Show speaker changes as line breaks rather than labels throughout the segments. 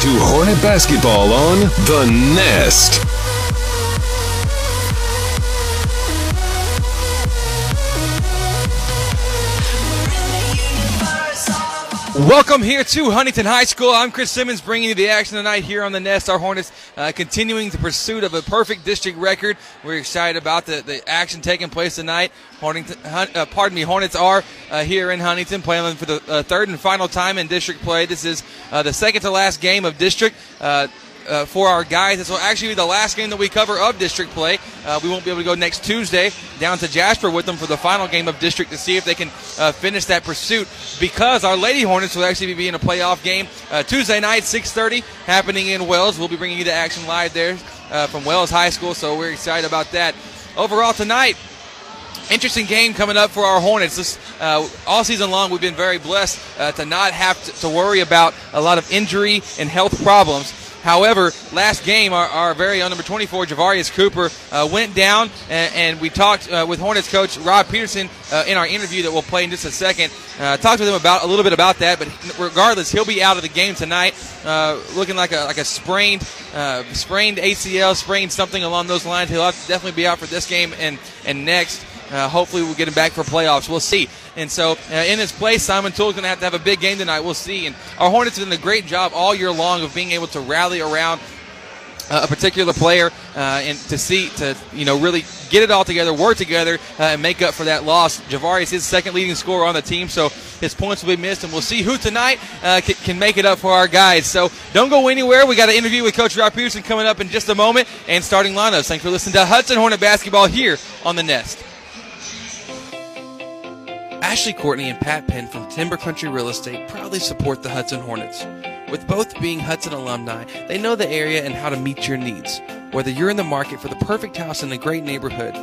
to Hornet Basketball on The Nest.
Welcome here to Huntington High School. I'm Chris Simmons bringing you the action tonight here on the Nest. Our Hornets uh, continuing the pursuit of a perfect district record. We're excited about the, the action taking place tonight. Hornington, uh, pardon me, Hornets are uh, here in Huntington playing for the uh, third and final time in district play. This is uh, the second to last game of district. Uh, for our guys. This will actually be the last game that we cover of district play. Uh, we won't be able to go next Tuesday down to Jasper with them for the final game of district to see if they can uh, finish that pursuit because our Lady Hornets will actually be in a playoff game uh, Tuesday night, 6:30, happening in Wells. We'll be bringing you the action live there uh, from Wells High School, so we're excited about that. Overall tonight, interesting game coming up for our Hornets. This, uh, all season long, we've been very blessed uh, to not have to, to, worry about a lot of injury and health problems. However, last game, our, our very own number 24, Javarius Cooper, uh, went down, and, and we talked uh, with Hornets coach Rob Peterson uh, in our interview that we'll play in just a second. Uh, talked with him about a little bit about that, but regardless, he'll be out of the game tonight, uh, looking like a like a sprained uh, sprained ACL, sprained something along those lines. He'll definitely be out for this game and and next. Uh, hopefully, we'll get him back for playoffs. We'll see. And so, uh, in his place, Simon Toole's going to have to have a big game tonight. We'll see. And our Hornets have done a great job all year long of being able to rally around uh, a particular player uh, and to see to you know really get it all together, work together, uh, and make up for that loss. Javari is his second leading scorer on the team, so his points will be missed, and we'll see who tonight uh, can, can, make it up for our guys. So don't go anywhere. We got an interview with Coach Rob Peterson coming up in just a moment, and starting lineups. Thanks for listening to Hudson Hornet basketball here on the Nest.
Ashley Courtney and Pat Penn from Timber Country Real Estate proudly support the Hudson Hornets. With both being Hudson alumni, they know the area and how to meet your needs. Whether you're in the market for the perfect house in a great neighborhood,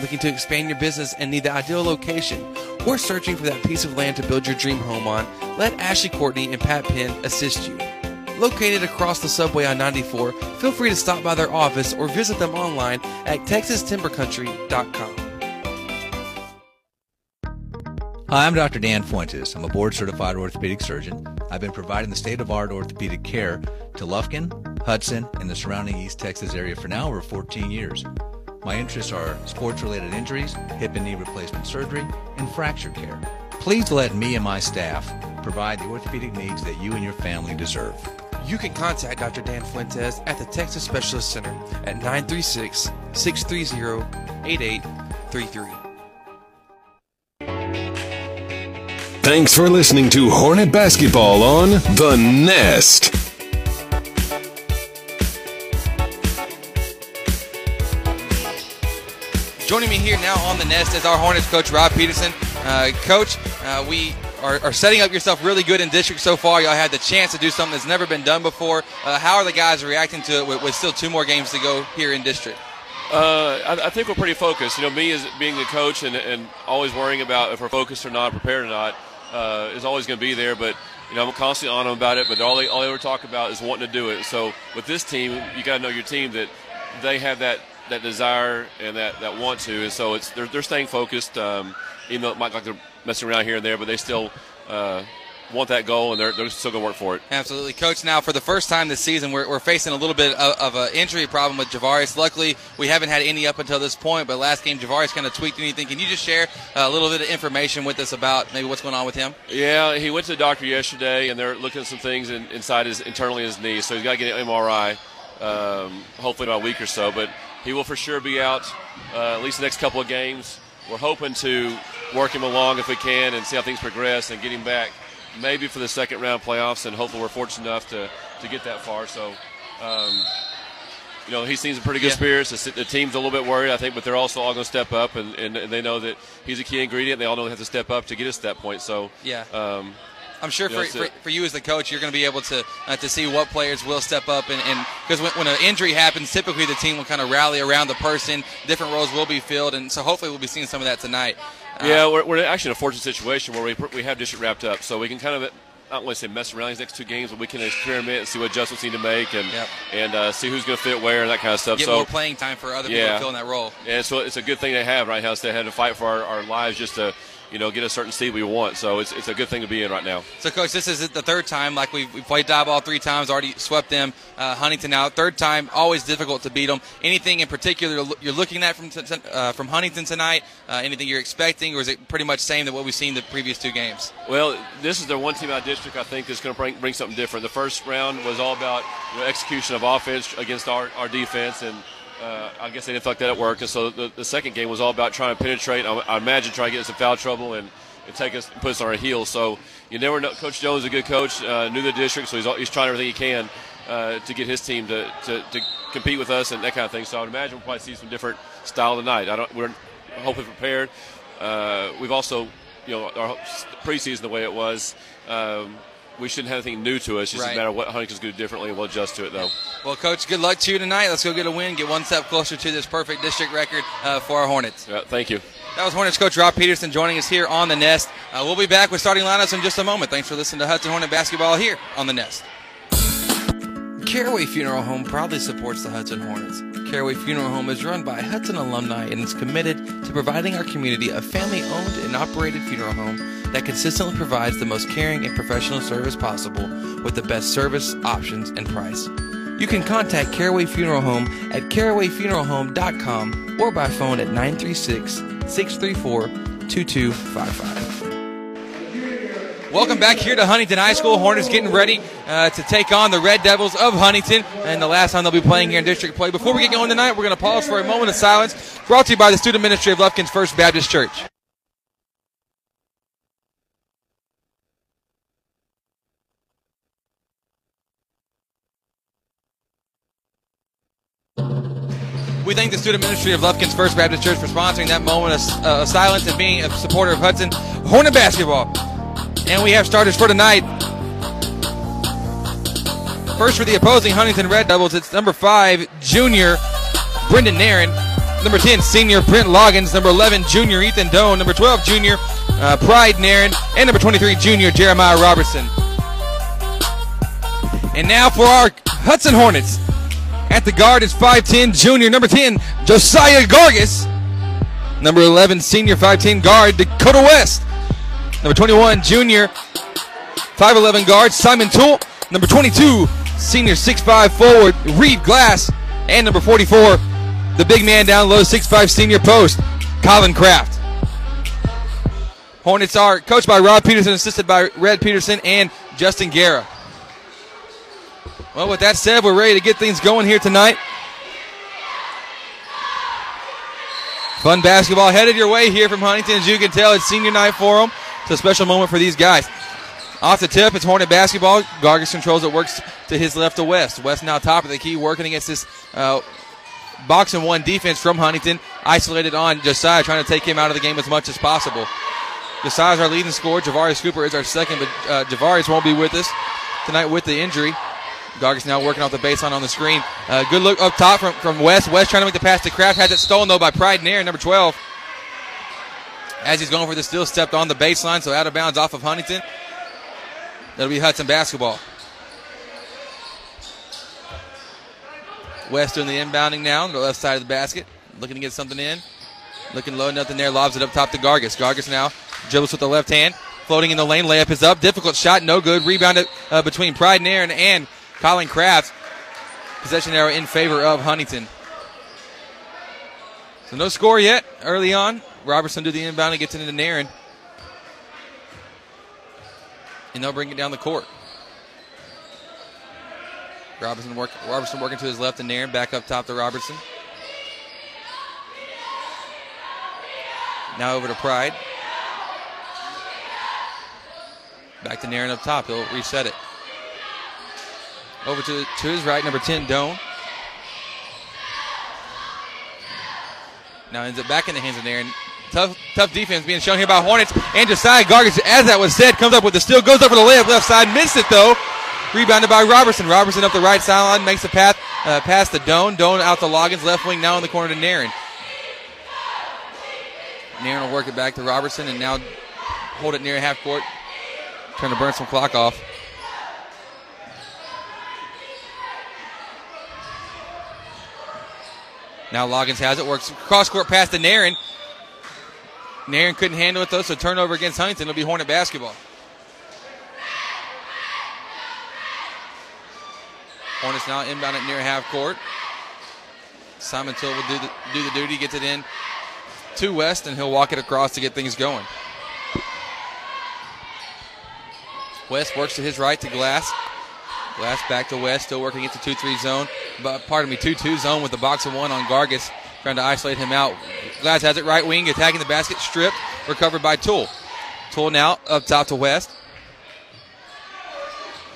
looking to expand your business and need the ideal location, or searching for that piece of land to build your dream home on, let Ashley Courtney and Pat Penn assist you. Located across the subway on 94, feel free to stop by their office or visit them online at texastimbercountry.com.
Hi, I'm Dr. Dan Fuentes. I'm a board certified orthopedic surgeon. I've been providing the state of art orthopedic care to Lufkin, Hudson, and the surrounding East Texas area for now over 14 years. My interests are sports related injuries, hip and knee replacement surgery, and fracture care. Please let me and my staff provide the orthopedic needs that you and your family deserve.
You can contact Dr. Dan Fuentes at the Texas Specialist Center at 936 630 8833.
Thanks for listening to Hornet Basketball on The Nest.
Joining me here now on The Nest is our Hornets coach, Rob Peterson. Uh, coach, uh, we are, are, setting up yourself really good in district so far. Y'all had the chance to do something that's never been done before. Uh, how are the guys reacting to it with, with, still two more games to go here in district?
Uh, I, I, think we're pretty focused. You know, me as being a coach and, and always worrying about if we're focused or not, prepared or not uh, is always going to be there. But you know, I'm constantly on them about it. But all they all they ever talk about is wanting to do it. So with this team, you got to know your team that they have that that desire and that, that want to. And so it's they're, they're staying focused. Um, even though it might like they're messing around here and there, but they still uh, want that goal, and they're, they're still going to work for it.
Absolutely. Coach, now for the first time this season, we're, we're facing a little bit of, of an injury problem with Javarius. Luckily, we haven't had any up until this point, but last game, Javarius kind of tweaked anything. Can you just share a little bit of information with us about maybe what's going on with him?
Yeah, he went to the doctor yesterday, and they're looking at some things in, inside his internally his knee, so he's got to get an MRI, um, hopefully in about a week or so. But he will for sure be out uh, at least the next couple of games. We're hoping to work him along if we can and see how things progress and get him back maybe for the second round playoffs, and hopefully we're fortunate enough to, to get that far. So, um, you know, he seems in pretty good yeah. spirits. The, the, team's a little bit worried, I think, but they're also all going to step up, and, and, and, they know that he's a key ingredient. They all know they have to step up to get us to that point. So,
yeah. Um, I'm sure for, for, for, you as the coach, you're going to be able to uh, to see what players will step up, and because when, when, an injury happens, typically the team will kind of rally around the person. Different roles will be filled, and so hopefully we'll be seeing some of that tonight.
Uh, yeah, we're, we're actually in a fortunate situation where we, we have district wrapped up, so we can kind of I don't want to say mess around these next two games, but we can experiment and see what adjustments need to make and yep. and uh, see who's going to fit where and that kind of stuff.
Get
so
more playing time for other yeah. people to fill in that role.
Yeah, so it's a good thing to have right now instead of having to fight for our, our lives just to you know, get a certain seed we want. So it's, it's a good thing to be in right now.
So, coach, this is the third time. Like we we played Diboll three times, already swept them. Uh, Huntington out. Third time, always difficult to beat them. Anything in particular you're looking at from uh, from Huntington tonight? Uh, anything you're expecting, or is it pretty much same than what we've seen the previous two games?
Well, this is the one team out of district I think that's going to bring bring something different. The first round was all about you know, execution of offense against our, our defense and uh, I guess they didn't feel like that at work. And so the, the second game was all about trying to penetrate. I, I imagine trying to get us in foul trouble and, and take us, and put us on our heels. So you never know. Coach Jones is a good coach, uh, knew the district, so he's, he's trying everything he can uh, to get his team to, to, to, compete with us and that kind of thing. So I would imagine we'll probably see some different style tonight. I don't. We're hopefully prepared. Uh, we've also, you know, our preseason the way it was. Um, we shouldn't have anything new to us. It's just right. a matter of what Huntington's going to do differently, and we'll adjust to it, though.
Well, Coach, good luck to you tonight. Let's go get a win, get one step closer to this perfect district record uh, for our Hornets.
Yeah, thank you.
That was Hornets coach Rob Peterson joining us here on the Nest. Uh, we'll be back with starting lineups in just a moment. Thanks for listening to Hudson Hornet basketball here on the Nest.
Caraway Funeral Home proudly supports the Hudson Hornets. Caraway Funeral Home is run by Hudson alumni and is committed to providing our community a family owned and operated funeral home that consistently provides the most caring and professional service possible with the best service, options, and price. You can contact Caraway Funeral Home at carawayfuneralhome.com or by phone at 936 634 2255.
Welcome back here to Huntington High School. Hornets getting ready uh, to take on the Red Devils of Huntington, and the last time they'll be playing here in district play. Before we get going tonight, we're going to pause for a moment of silence. Brought to you by the Student Ministry of Lufkin's First Baptist Church. We thank the Student Ministry of Lufkin's First Baptist Church for sponsoring that moment of uh, silence and being a supporter of Hudson Hornet basketball. And we have starters for tonight. First for the opposing Huntington Red Devils, it's number five, junior Brendan Nairn. Number 10, senior Brent Loggins. Number 11, junior Ethan Doan. Number 12, junior uh, Pride Nairn. And number 23, junior Jeremiah Robertson. And now for our Hudson Hornets. At the guard is 5'10 junior. Number 10, Josiah Gargis. Number 11, senior 5'10 guard, Dakota West. Number 21, junior, 5'11 guard, Simon Toole. Number 22, senior 6'5 forward, Reed Glass. And number 44, the big man down low, 6'5 senior post, Colin Kraft. Hornets are coached by Rob Peterson, assisted by Red Peterson and Justin Guerra. Well, with that said, we're ready to get things going here tonight. Fun basketball headed your way here from Huntington. As you can tell, it's senior night for them. It's a special moment for these guys. Off the tip, it's Hornet basketball. Gargis controls it, works to his left to West. West now top of the key, working against this uh, box and one defense from Huntington. Isolated on Josiah, trying to take him out of the game as much as possible. Josiah's our leading scorer. Javari Cooper is our second, but uh, Javarius won't be with us tonight with the injury. Gargis now working off the baseline on the screen. Uh, good look up top from, from West. West trying to make the pass to Kraft. Has it stolen, though, by Pride Nairn, number 12 as he's going for the steal, stepped on the baseline, so out of bounds off of Huntington. That'll be Hudson basketball. West doing the inbounding now on the left side of the basket, looking to get something in. Looking low, nothing there. Lobs it up top to Gargis. Gargis now dribbles with the left hand, floating in the lane. Layup is up. Difficult shot, no good. Rebounded uh, between Pride Nairn and Colin Kraft. Possession arrow in favor of Huntington. So no score yet early on. Robertson do the inbound and gets it into Nairn. And they'll bring it down the court. Robertson work, Robertson working to his left and Nairn back up top to Robertson. Now over to Pride. Back to Nairn up top. He'll reset it. Over to, to his right, number 10, Doan. Now ends up back in the hands of Nairn. Tough, tough defense being shown here by Hornets. And Josiah Gargis, as that was said, comes up with the steal, goes up for the layup left side, missed it though. Rebounded by Robertson. Robertson up the right sideline, makes a path uh, past the Doan. Doan out to Loggins, left wing now in the corner to Nairn. Nairn will work it back to Robertson and now hold it near half court. Trying to burn some clock off. Now Loggins has it, works cross court pass to Nairn. Nairn couldn't handle it though, so turnover against Huntington. It'll be Hornet basketball. Hornets now inbound at near half court. Simon Toole will do the, do the duty, gets it in to West, and he'll walk it across to get things going. West works to his right to Glass. Glass back to West, still working against the 2 3 zone. But, pardon me, 2 2 zone with the box of one on Gargis, trying to isolate him out. Glass has it right wing, attacking the basket, stripped, recovered by Toole. Toole now up top to West.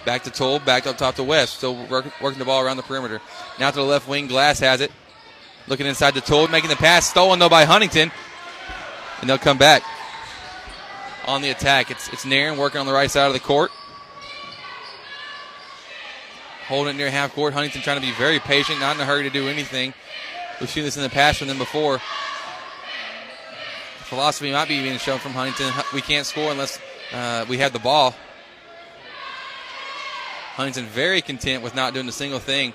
Back to Toole, back up top to West. Still work, working the ball around the perimeter. Now to the left wing, Glass has it. Looking inside to Toole, making the pass. Stolen though by Huntington. And they'll come back on the attack. It's it's Nairn working on the right side of the court. Holding it near half court. Huntington trying to be very patient, not in a hurry to do anything. We've seen this in the past from them before. Philosophy might be being shown from Huntington. We can't score unless uh, we have the ball. Huntington very content with not doing a single thing.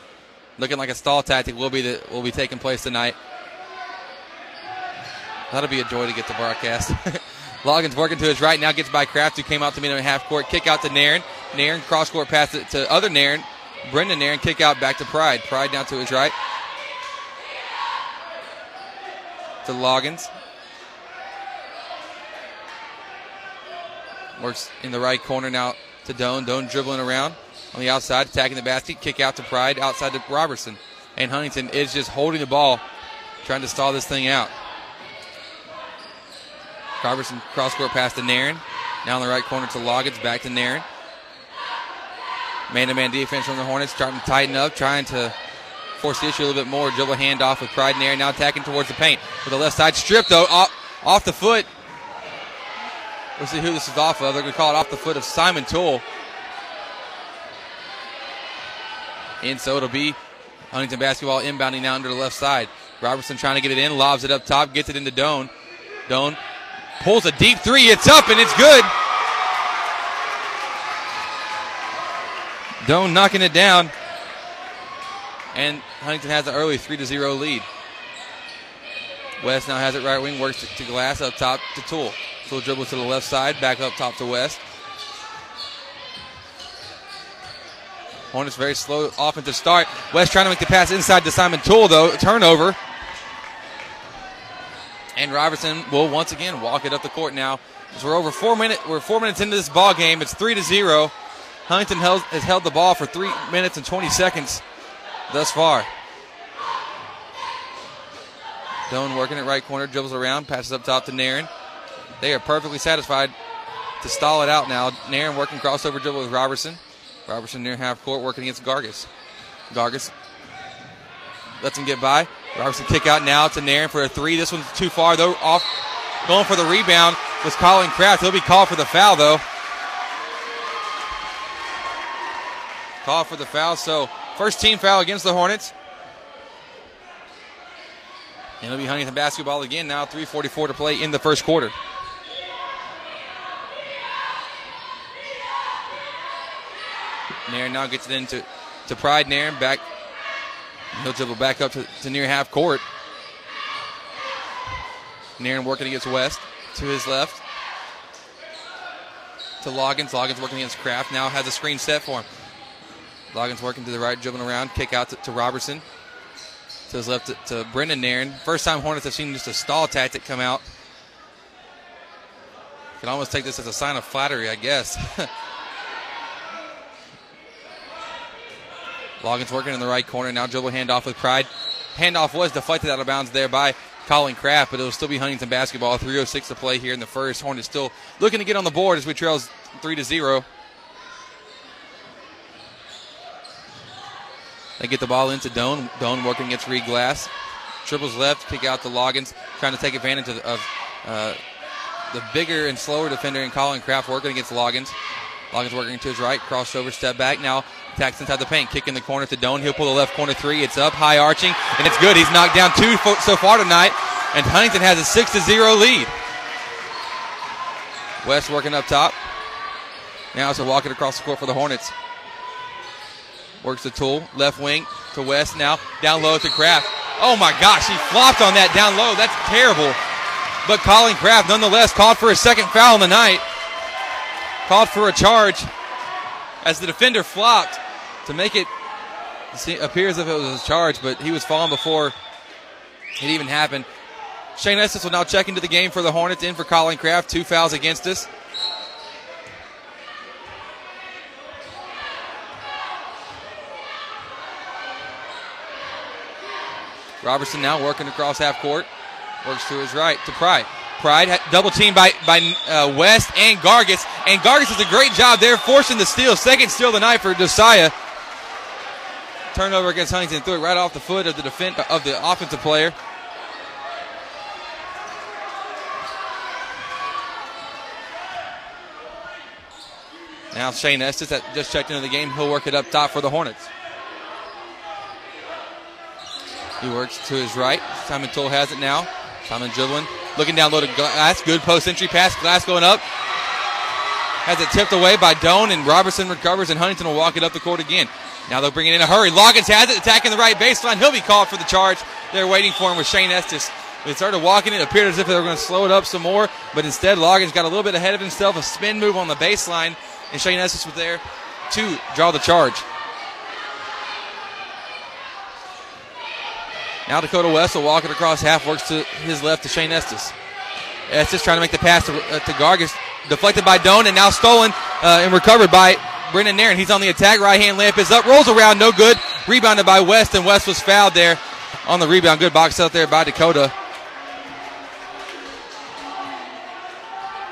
Looking like a stall tactic will be the, will be taking place tonight. That'll be a joy to get the broadcast. Loggins working to his right now gets by Kraft who came out to meet him in half court. Kick out to Nairn. Nairn cross court pass it to other Nairn. Brendan Nairn kick out back to Pride. Pride down to his right. To Loggins. Works in the right corner now to Doan. Doan dribbling around on the outside, attacking the basket, kick out to Pride, outside to Robertson. And Huntington is just holding the ball, trying to stall this thing out. Robertson cross court pass to Nairn. Now in the right corner to Loggins, back to Nairn. Man to man defense from the Hornets, starting to tighten up, trying to force the issue a little bit more. Dribble handoff with Pride Nairn, now attacking towards the paint. With the left side strip, though, off, off the foot. We'll see who this is off of. They're going to call it off the foot of Simon Toole. And so it'll be Huntington basketball inbounding now under the left side. Robertson trying to get it in, lobs it up top, gets it into Doan. Doan pulls a deep three, it's up and it's good. Doan knocking it down. And Huntington has an early 3 to 0 lead. West now has it right wing, works to Glass up top to Toole. Toole dribbles to the left side, back up top to West. Hornets very slow offensive start. West trying to make the pass inside to Simon Toole, though. Turnover. And Robertson will once again walk it up the court now. So we're over four minutes. We're four minutes into this ball game. It's three to zero. Huntington held, has held the ball for three minutes and 20 seconds thus far. Doan working at right corner, dribbles around, passes up top to Nairn. They are perfectly satisfied to stall it out now. Nairn working crossover dribble with Robertson. Robertson near half court working against Gargis. Gargis lets him get by. Robertson kick out now to Nairn for a three. This one's too far though. Off going for the rebound was Colin Kraft. He'll be called for the foul though. Call for the foul. So first team foul against the Hornets. And it'll be Huntington basketball again now. 3:44 to play in the first quarter. Nairn now gets it into to Pride Nairn back. He'll dribble back up to, to near half court. Nairn working against West to his left. To Loggins. Loggins working against Kraft. Now has a screen set for him. Loggins working to the right, dribbling around. Kick out to, to Robertson. To his left to, to Brendan Nairn. First time Hornets have seen just a stall tactic come out. Can almost take this as a sign of flattery, I guess. Loggins working in the right corner. Now dribble handoff with Pride. Handoff was deflected out of bounds there by Colin Kraft, but it'll still be Huntington basketball. 3.06 to play here in the first. Hornets still looking to get on the board as we trail 3 to 0. They get the ball into Doan. Doan working against Reed Glass. Triples left, kick out to Loggins, trying to take advantage of, of uh, the bigger and slower defender in Colin Kraft working against Loggins. Loggins working to his right, crossover, step back. Now attacks inside the paint, kick in the corner to Doan. He'll pull the left corner three. It's up, high arching, and it's good. He's knocked down two so far tonight, and Huntington has a six to zero lead. West working up top. Now it's a walking across the court for the Hornets. Works the tool, left wing to West now, down low to Kraft. Oh my gosh, he flopped on that down low. That's terrible. but Colin Kraft nonetheless called for a second foul in the night. Called for a charge as the defender flopped to make it appear as if it was a charge, but he was falling before it even happened. Shane Estes will now check into the game for the Hornets, in for Colin Kraft. Two fouls against us. Robertson now working across half court. Works to his right to Pride. Pride double team by by uh, West and Gargis, and Gargis does a great job there, forcing the steal. Second steal of the night for Josiah. Turnover against Huntington, threw it right off the foot of the defense of the offensive player. Now Shane Estes that just checked into the game. He'll work it up top for the Hornets. He works to his right. Simon Toole has it now. Simon dribbling, looking down low to Glass. Good post entry pass. Glass going up. Has it tipped away by Doan, and Robertson recovers, and Huntington will walk it up the court again. Now they'll bring it in a hurry. Loggins has it, attacking the right baseline. He'll be called for the charge. They're waiting for him with Shane Estes. They started walking it. appeared as if they were going to slow it up some more, but instead Loggins got a little bit ahead of himself. A spin move on the baseline, and Shane Estes was there to draw the charge. Now Dakota West will walk it across half, works to his left to Shane Estes. Estes trying to make the pass to, uh, to Gargis, deflected by Doan, and now stolen uh, and recovered by Brendan Nairn. He's on the attack. Right hand layup is up, rolls around, no good. Rebounded by West, and West was fouled there on the rebound. Good box out there by Dakota.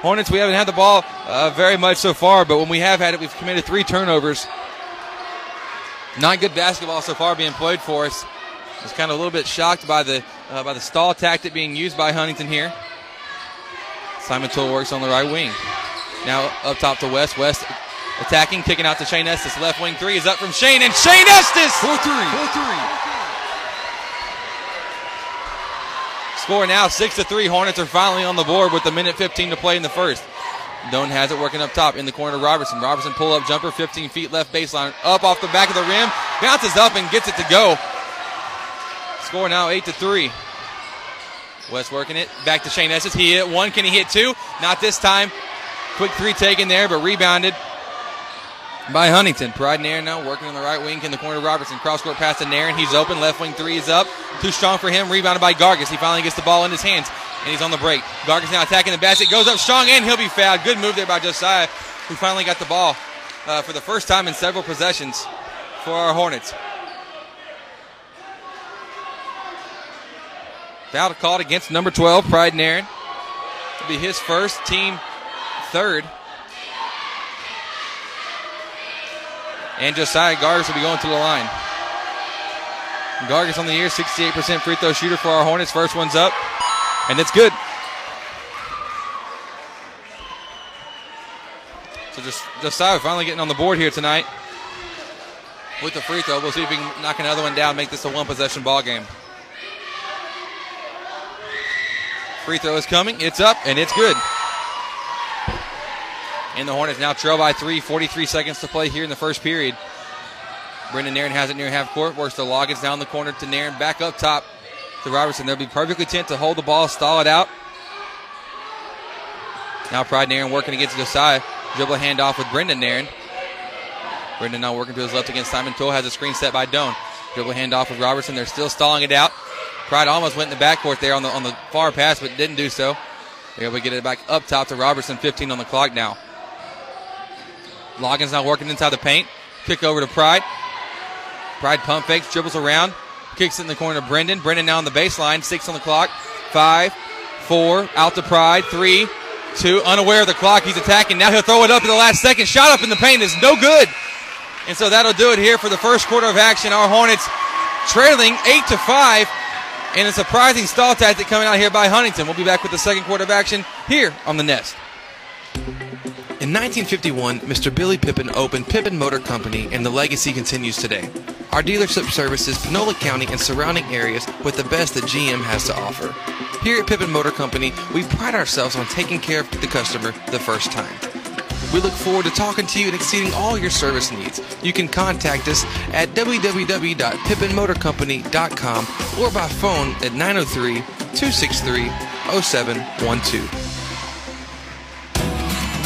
Hornets, we haven't had the ball uh, very much so far, but when we have had it, we've committed three turnovers. Not good basketball so far being played for us was kind of a little bit shocked by the uh, by the stall tactic being used by Huntington here. Simon Toole works on the right wing. Now up top to West. West attacking, kicking out to Shane Estes. Left wing three is up from Shane, and Shane Estes! 4 3. 4 3. Score now 6 to 3. Hornets are finally on the board with a minute 15 to play in the first. Doan has it working up top in the corner to Robertson. Robertson pull up jumper, 15 feet left baseline, up off the back of the rim, bounces up and gets it to go. Score now 8 to 3. West working it. Back to Shane Estes. He hit one. Can he hit two? Not this time. Quick three taken there, but rebounded by Huntington. Pride Nairn now working on the right wing in the corner. Robertson cross court pass to Nairn. He's open. Left wing three is up. Too strong for him. Rebounded by Gargis. He finally gets the ball in his hands, and he's on the break. Gargis now attacking the basket. Goes up strong, and he'll be fouled. Good move there by Josiah, who finally got the ball uh, for the first time in several possessions for our Hornets. Foul called against number 12, Pride Nairn. It'll be his first, team third. And Josiah Gargis will be going to the line. Gargis on the year, 68% free throw shooter for our Hornets. First one's up, and it's good. So just Josiah finally getting on the board here tonight with the free throw. We'll see if he can knock another one down, make this a one possession ball game. Free throw is coming. It's up, and it's good. And the Hornets now trail by three, 43 seconds to play here in the first period. Brendan Nairn has it near half court, works the Loggins down the corner to Nairn, back up top to Robertson. They'll be perfectly tent to hold the ball, stall it out. Now Pride Nairn working against Josiah. Dribble handoff with Brendan Nairn. Brendan now working to his left against Simon Toole. Has a screen set by Doan. Dribble handoff with Robertson. They're still stalling it out. Pride almost went in the backcourt there on the on the far pass, but didn't do so. They're able to get it back up top to Robertson. 15 on the clock now. Loggins now working inside the paint. Kick over to Pride. Pride pump fakes, dribbles around, kicks it in the corner to Brendan. Brendan now on the baseline. Six on the clock. Five, four, out to Pride. Three, two, unaware of the clock. He's attacking. Now he'll throw it up in the last second. Shot up in the paint is no good. And so that'll do it here for the first quarter of action. Our Hornets trailing eight to five and a surprising stall tactic coming out here by Huntington. We'll be back with the second quarter of action here on the Nest.
In 1951, Mr. Billy Pippin opened Pippin Motor Company, and the legacy continues today. Our dealership services Panola County and surrounding areas with the best that GM has to offer. Here at Pippin Motor Company, we pride ourselves on taking care of the customer the first time. We look forward to talking to you and exceeding all your service needs. You can contact us at www.pippinmotorcompany.com or by phone at 903 263 0712.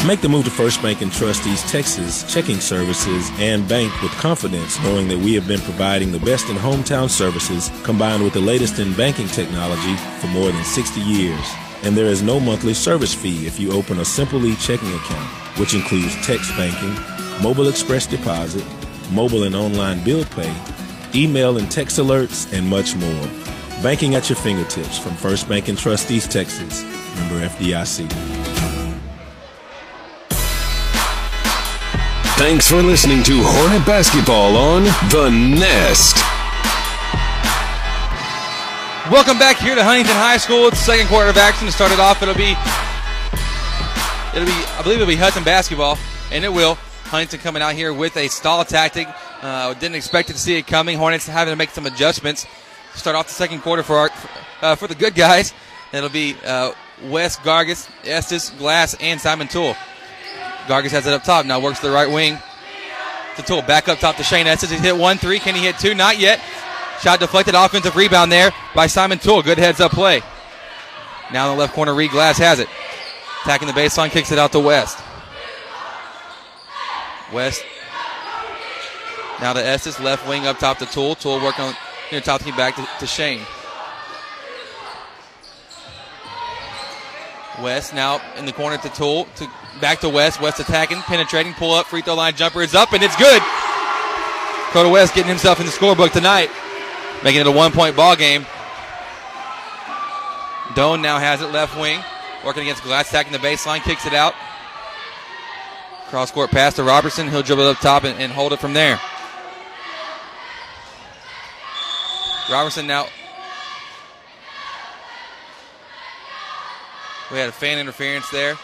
Make the move to First Bank and Trust East Texas checking services and bank with confidence, knowing that we have been providing the best in hometown services combined with the latest in banking technology for more than 60 years. And there is no monthly service fee if you open a Simply checking account, which includes text banking, mobile express deposit, mobile and online bill pay, email and text alerts, and much more. Banking at your fingertips from First Bank and Trust East Texas. Member FDIC.
Thanks for listening to Hornet Basketball on The Nest.
Welcome back here to Huntington High School. It's the second quarter of action. To start it off, it'll be, it'll be, I believe it'll be Hudson basketball, and it will. Huntington coming out here with a stall tactic. Uh, didn't expect to see it coming. Hornets having to make some adjustments. Start off the second quarter for our, uh, for the good guys. It'll be uh, Wes Gargis, Estes, Glass, and Simon Toole. Gargis has it up top. Now works the right wing. To Toole Back up top to Shane Estes. He's hit one three. Can he hit two? Not yet. Shot deflected. Offensive rebound there by Simon Toole. Good heads up play. Now in the left corner, Reed Glass has it. Attacking the baseline, kicks it out to West. West. Now to Estes, left wing up top to Tool. Toole working on near top to back to, to Shane. West now in the corner to Toole. To back to West. West attacking, penetrating, pull up, free throw line jumper is up, and it's good. Dakota West getting himself in the scorebook tonight, making it a one point ball game. Doan now has it left wing, working against Glass, attacking the baseline, kicks it out. Cross court pass to Robertson. He'll dribble it up top and, and hold it from there. Robertson now We had a fan interference there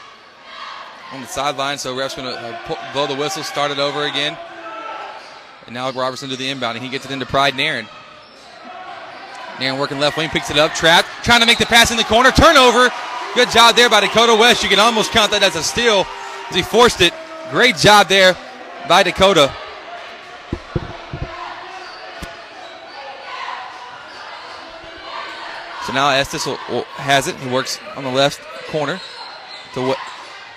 on the sideline, so ref's going to uh, blow the whistle, start it over again. And now Robertson do the inbound, and he gets it into Pride Nairn. Nairn working left wing, picks it up, trapped, trying to make the pass in the corner, turnover. Good job there by Dakota West. You can almost count that as a steal as he forced it. Great job there by Dakota. So now Estes will, will, has it. He works on the left corner to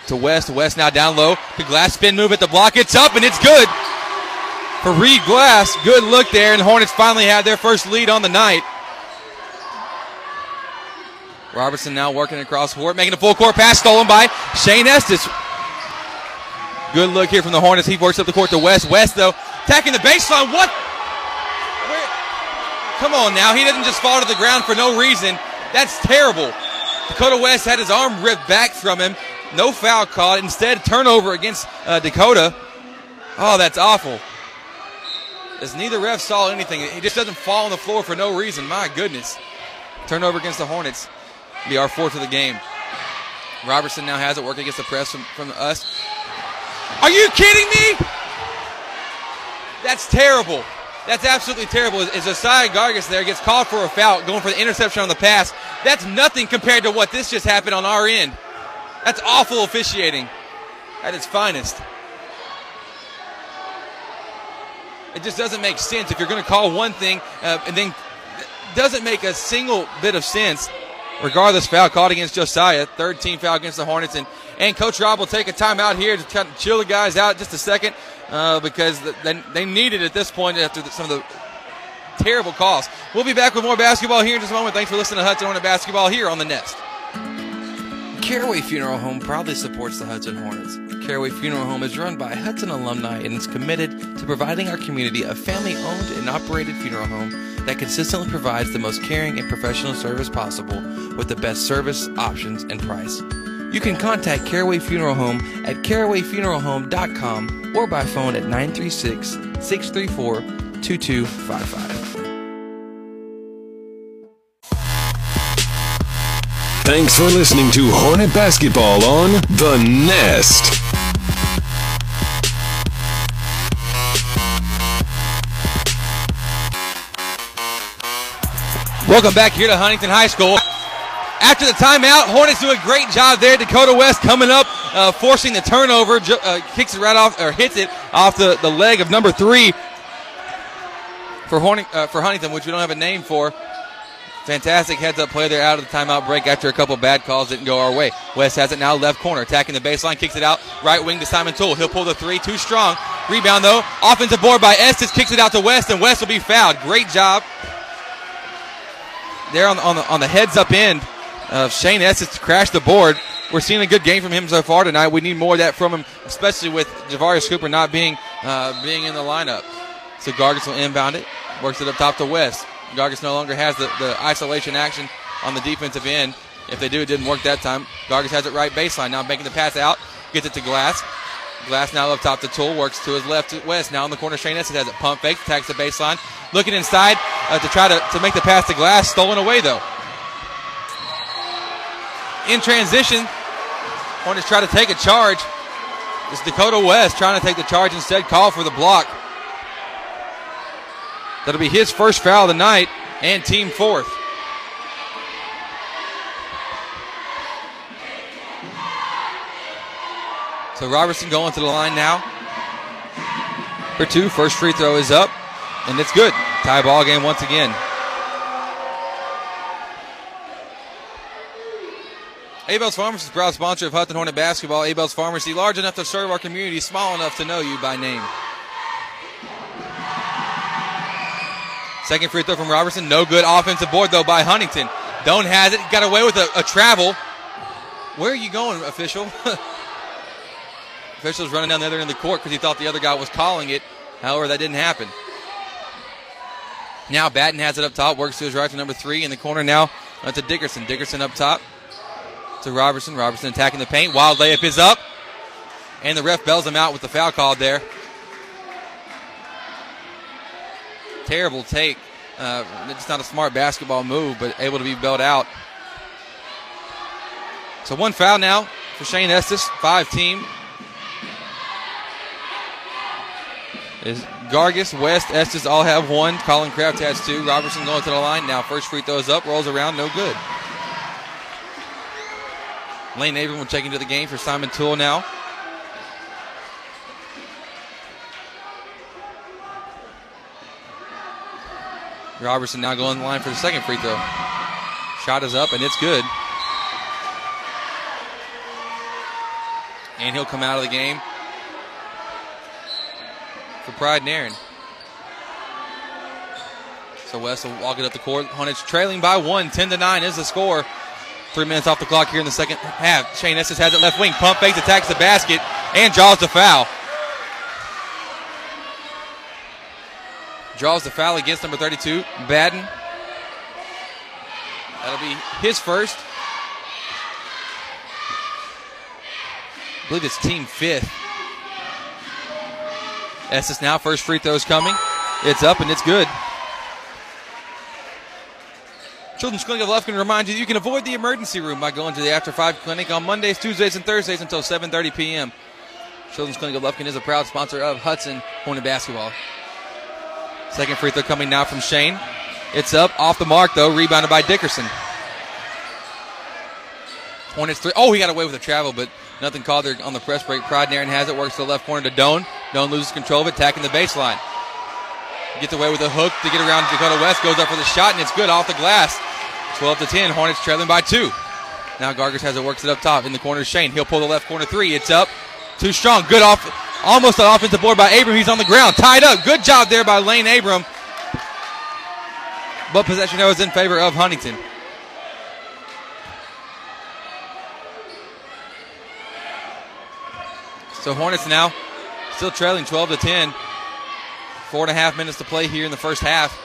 to West. West now down low. The glass spin move at the block. It's up and it's good for Reed Glass. Good look there, and Hornets finally have their first lead on the night. Robertson now working across court, making a full court pass stolen by Shane Estes. Good look here from the Hornets. He works up the court to West. West, though, attacking the baseline. What? Where? Come on now. He doesn't just fall to the ground for no reason. That's terrible. Dakota West had his arm ripped back from him. No foul called. Instead, turnover against uh, Dakota. Oh, that's awful. As neither ref saw anything. He just doesn't fall on the floor for no reason. My goodness. Turnover against the Hornets. Be our fourth of the game. Robertson now has it working against the press from, from us. Are you kidding me? That's terrible. That's absolutely terrible. As Josiah Gargis there gets called for a foul, going for the interception on the pass. That's nothing compared to what this just happened on our end. That's awful officiating at its finest. It just doesn't make sense if you're going to call one thing uh, and then doesn't make a single bit of sense. Regardless, foul called against Josiah, third team foul against the Hornets, and, and Coach Rob will take a timeout here to kind of chill the guys out just a second uh, because they, they need it at this point after the, some of the terrible calls. We'll be back with more basketball here in just a moment. Thanks for listening to Hudson Hornet Basketball here on the Nest.
Caraway Funeral Home proudly supports the Hudson Hornets. Caraway Funeral Home is run by Hudson alumni and is committed to providing our community a family owned and operated funeral home that consistently provides the most caring and professional service possible with the best service, options, and price. You can contact Caraway Funeral Home at carawayfuneralhome.com or by phone at 936 634 2255.
Thanks for listening to Hornet Basketball on The Nest.
Welcome back here to Huntington High School. After the timeout, Hornets do a great job there. Dakota West coming up, uh, forcing the turnover, uh, kicks it right off, or hits it off the, the leg of number three for, Horning, uh, for Huntington, which we don't have a name for. Fantastic heads up play there out of the timeout break after a couple bad calls didn't go our way. West has it now left corner, attacking the baseline, kicks it out right wing to Simon Toole. He'll pull the three, too strong. Rebound though, offensive board by Estes, kicks it out to West, and West will be fouled. Great job there on the, on the, on the heads up end of Shane Estes to crash the board. We're seeing a good game from him so far tonight. We need more of that from him, especially with Javarius Cooper not being uh, being in the lineup. So Gargis will inbound it, works it up top to West. Gargis no longer has the, the isolation action on the defensive end. If they do, it didn't work that time. Gargis has it right baseline. Now making the pass out, gets it to Glass. Glass now up top to Toole. works to his left West. Now in the corner, Shane Estes has it. Pump fake, attacks the baseline. Looking inside uh, to try to, to make the pass to Glass. Stolen away though. In transition, Hornets try to take a charge. It's Dakota West trying to take the charge instead. Call for the block. That'll be his first foul of the night and team fourth. So Robertson going to the line now. For two, first free throw is up, and it's good. Tie ball game once again. Abel's Pharmacy is proud sponsor of Hudson Hornet basketball. Abel's Pharmacy, large enough to serve our community, small enough to know you by name. Second free throw from Robertson. No good offensive board, though, by Huntington. Doan has it. Got away with a, a travel. Where are you going, official? Official's running down the other end of the court because he thought the other guy was calling it. However, that didn't happen. Now Batten has it up top, works to his right to number three in the corner now uh, to Dickerson. Dickerson up top to Robertson. Robertson attacking the paint. Wild layup is up. And the ref bells him out with the foul called there. Terrible take. Uh, it's not a smart basketball move, but able to be bailed out. So one foul now for Shane Estes, five team. Is Gargis, West, Estes all have one. Colin Kraft has two. Robertson going to the line now. First free throws up, rolls around, no good. Lane Abram will check into the game for Simon Toole now. Robertson now going the line for the second free throw. Shot is up and it's good. And he'll come out of the game for Pride Nairn. So West will walk it up the court. Hornets trailing by one. 10 to 9 is the score. Three minutes off the clock here in the second half. Shane Estes has it left wing. Pump fakes, attacks the basket, and draws the foul. Draws the foul against number 32, Batten. That'll be his first. I believe it's team fifth. Estes now, first free throw is coming. It's up and it's good. Children's Clinic of Lufkin reminds you that you can avoid the emergency room by going to the After 5 clinic on Mondays, Tuesdays, and Thursdays until 7.30 p.m. Children's Clinic of Lufkin is a proud sponsor of Hudson Hornet Basketball. Second free throw coming now from Shane. It's up, off the mark though, rebounded by Dickerson. Hornets three. Oh, he got away with a travel, but nothing called there on the press break. Pride Nairn has it, works to the left corner to Doan. Doan loses control of it, attacking the baseline. Gets away with a hook to get around Dakota West, goes up for the shot, and it's good off the glass. 12 to 10. Hornets trailing by two. Now Gargis has it, works it up top in the corner. Shane. He'll pull the left corner three. It's up. Too strong. Good off. Almost an offensive board by Abram. He's on the ground. Tied up. Good job there by Lane Abram. But possession now is in favor of Huntington. So Hornets now still trailing 12 to 10. Four and a half minutes to play here in the first half.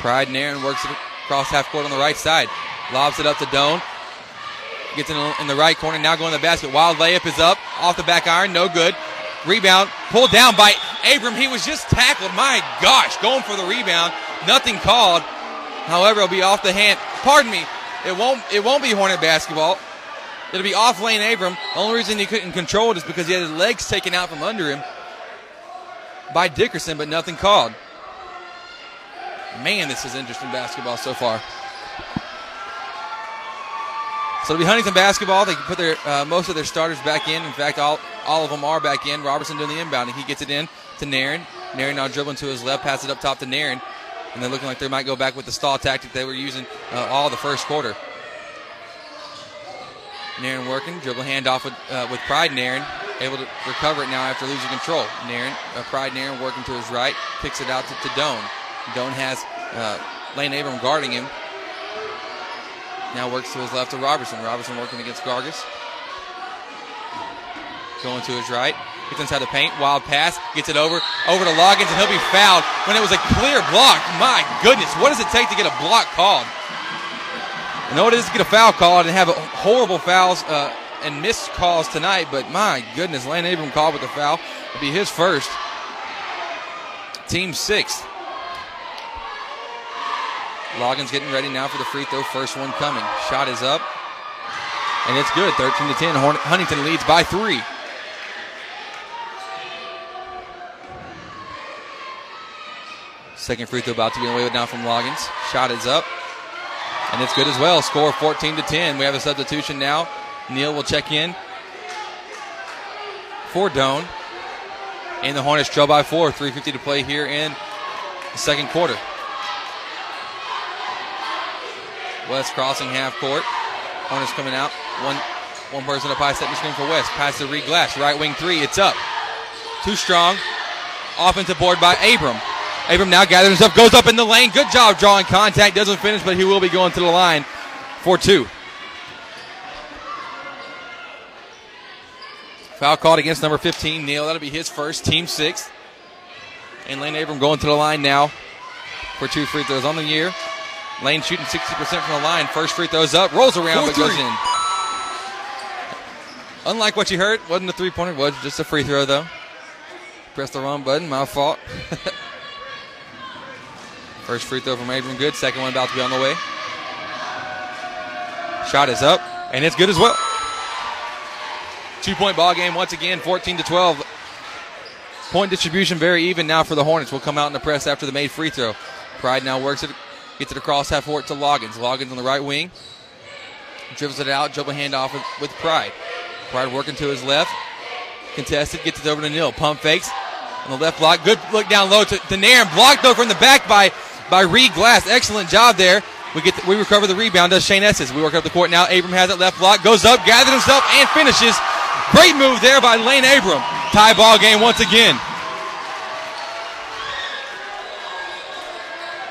Pride Nairn works across half court on the right side. Lobs it up to Doan. Gets in in the right corner. Now going to the basket. Wild layup is up. Off the back iron. No good. Rebound. Pulled down by Abram. He was just tackled. My gosh. Going for the rebound. Nothing called. However, it'll be off the hand. Pardon me. It won't. It won't be Hornet basketball. It'll be off lane Abram. The only reason he couldn't control it is because he had his legs taken out from under him by Dickerson, but nothing called. Man, this is interesting basketball so far. So it'll be Huntington basketball. They can put their uh, most of their starters back in. In fact, all all of them are back in. Robertson doing the inbounding. He gets it in to Nairn. Nairn now dribbling to his left, pass it up top to Nairn. and they're looking like they might go back with the stall tactic they were using uh, all the first quarter. Nairn working, dribble handoff with, uh, with Pride Nairn, able to recover it now after losing control. Nairn, uh, Pride Nairn working to his right, kicks it out to, to Doan. Doan has uh, Lane Abram guarding him. Now works to his left to Robertson. Robertson working against Gargis. Going to his right. Gets inside the paint. Wild pass. Gets it over. Over to Loggins, and he'll be fouled when it was a clear block. My goodness. What does it take to get a block called? I know it is to get a foul called and have horrible fouls uh, and missed calls tonight, but my goodness, Lane Abram called with the foul. It'll be his first. Team sixth. Loggins getting ready now for the free throw. First one coming. Shot is up. And it's good. 13 to 10. Huntington leads by three. Second free throw about to be away now from Loggins. Shot is up. And it's good as well. Score 14 to 10. We have a substitution now. Neal will check in for Doan. And the Hornets trail by four. 3.50 to play here in the second quarter. West crossing half court. Hornets coming out. One one person up high, setting the screen for West. Pass to Reed Glass. Right wing three. It's up. Too strong. Offensive board by Abram. Abram now gathers himself, goes up in the lane. Good job drawing contact. Doesn't finish, but he will be going to the line for two. Foul called against number 15, Neal. That'll be his first, team sixth. And Lane Abram going to the line now for two free throws on the year. Lane shooting 60% from the line. First free throws up, rolls around, Four, but goes in. Unlike what you heard, wasn't a three pointer, was just a free throw though. Press the wrong button, my fault. First free throw from Abram good. Second one about to be on the way. Shot is up, and it's good as well. Two point ball game once again, 14 to 12. Point distribution very even now for the Hornets. Will come out in the press after the made free throw. Pride now works it Gets it across half court to Loggins. Loggins on the right wing. Dribbles it out. Dribble handoff with, with Pride. Pride working to his left. Contested. Gets it over to Neal. Pump fakes. On the left block. Good look down low to, to Nairn. Blocked though from the back by, by Reed Glass. Excellent job there. We get the, we recover the rebound. Does Shane Estes. We work up the court now. Abram has it left block. Goes up. Gathers himself and finishes. Great move there by Lane Abram. Tie ball game once again.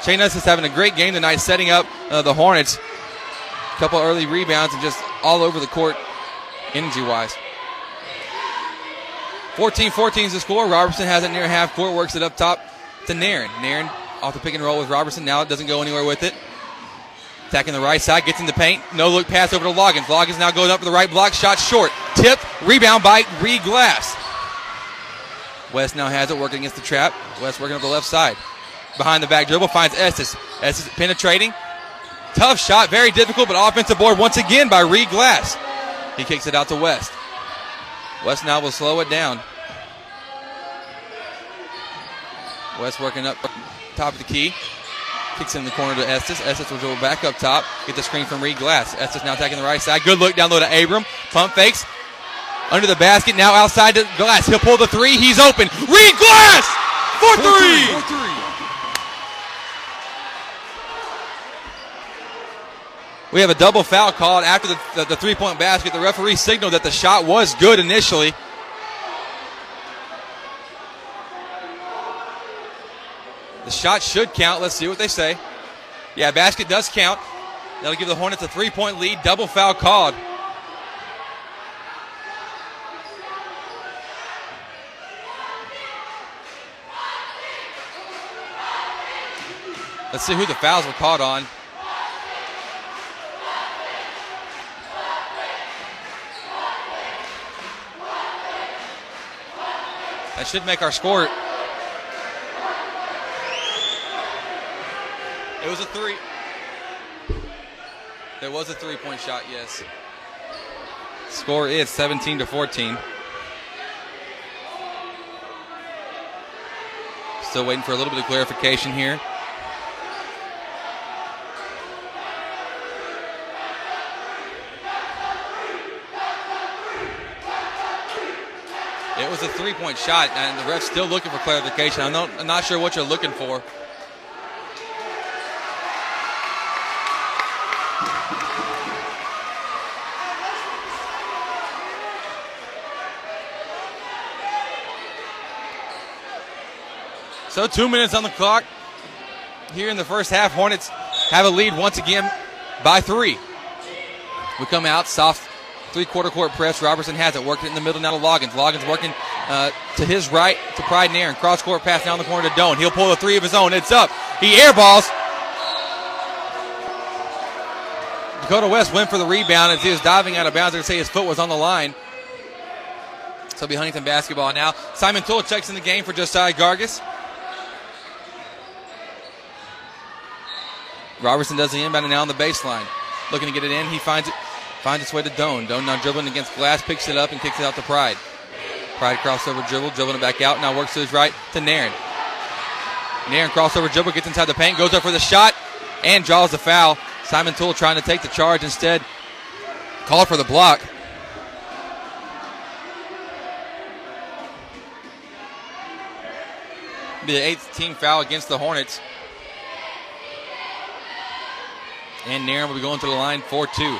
Shane is having a great game tonight, setting up uh, the Hornets. A couple early rebounds and just all over the court, energy wise. 14 14 is the score. Robertson has it near half court, works it up top to Nairn. Nairn off the pick and roll with Robertson. Now it doesn't go anywhere with it. Attacking the right side, gets in the paint. No look pass over to Loggins. Loggins now going up for the right block. Shot short. Tip. Rebound by Reed Glass. West now has it working against the trap. West working up the left side behind the back dribble, finds Estes. Estes penetrating. Tough shot, very difficult, but offensive board once again by Reed Glass. He kicks it out to West. West now will slow it down. West working up top of the key. Kicks in the corner to Estes. Estes will dribble back up top. Get the screen from Reed Glass. Estes now attacking the right side. Good look down low to Abram. Pump fakes. Under the basket. Now outside the glass. He'll pull the three. He's open. Reed Glass! For three. We have a double foul called after the, the, the three point basket. The referee signaled that the shot was good initially. The shot should count. Let's see what they say. Yeah, basket does count. That'll give the Hornets a three point lead. Double foul called. Let's see who the fouls were caught on. That should make our score. It was a three. There was a three point shot, yes. Score is 17 to 14. Still waiting for a little bit of clarification here. It was a three point shot, and the ref's still looking for clarification. I'm not, I'm not sure what you're looking for. So two minutes on the clock here in the first half. Hornets have a lead once again by three. We come out soft three quarter court press. Robertson has it, working in the middle now to Loggins. Loggins working uh, to his right to Pride Nairn. Cross court pass down the corner to Doan. He'll pull the three of his own. It's up. He airballs. Dakota West went for the rebound as he was diving out of bounds. Could say his foot was on the line. So it'll be Huntington basketball now. Simon Toole checks in the game for Josiah Gargis. Robertson does the inbound and now on the baseline. Looking to get it in. He finds it finds its way to Doan. Doan now dribbling against Glass, picks it up and kicks it out to Pride. Pride crossover dribble, dribbling it back out. Now works to his right to Nairn. Nairn crossover dribble, gets inside the paint, goes up for the shot, and draws the foul. Simon Toole trying to take the charge instead. Called for the block. Be the eighth team foul against the Hornets. And Nairn will be going to the line 4 2.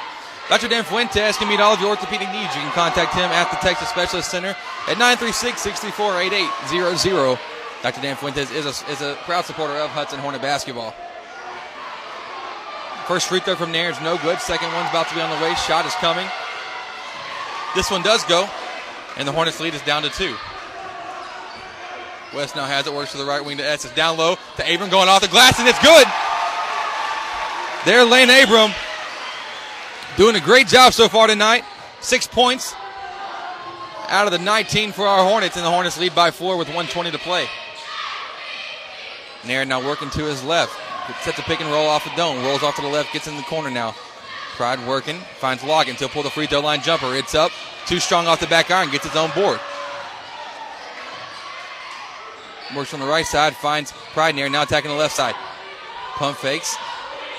Dr. Dan Fuentes can meet all of your orthopedic needs. You can contact him at the Texas Specialist Center at 936 648800. Dr. Dan Fuentes is a, is a proud supporter of Hudson Hornet basketball. First free throw from Nairn is no good. Second one's about to be on the way. Shot is coming. This one does go, and the Hornets lead is down to two. West now has it, works to the right wing to Estes. Down low to Abram going off the glass, and it's good. There, Lane Abram doing a great job so far tonight. Six points out of the 19 for our Hornets, and the Hornets lead by four with 120 to play. Nairn now working to his left. Sets a pick and roll off the Doan. Rolls off to the left, gets in the corner now. Pride working, finds Loggins. He'll pull the free throw line jumper. It's up. Too strong off the back iron, gets his own board. Works on the right side, finds Pride Nairn, now attacking the left side. Pump fakes,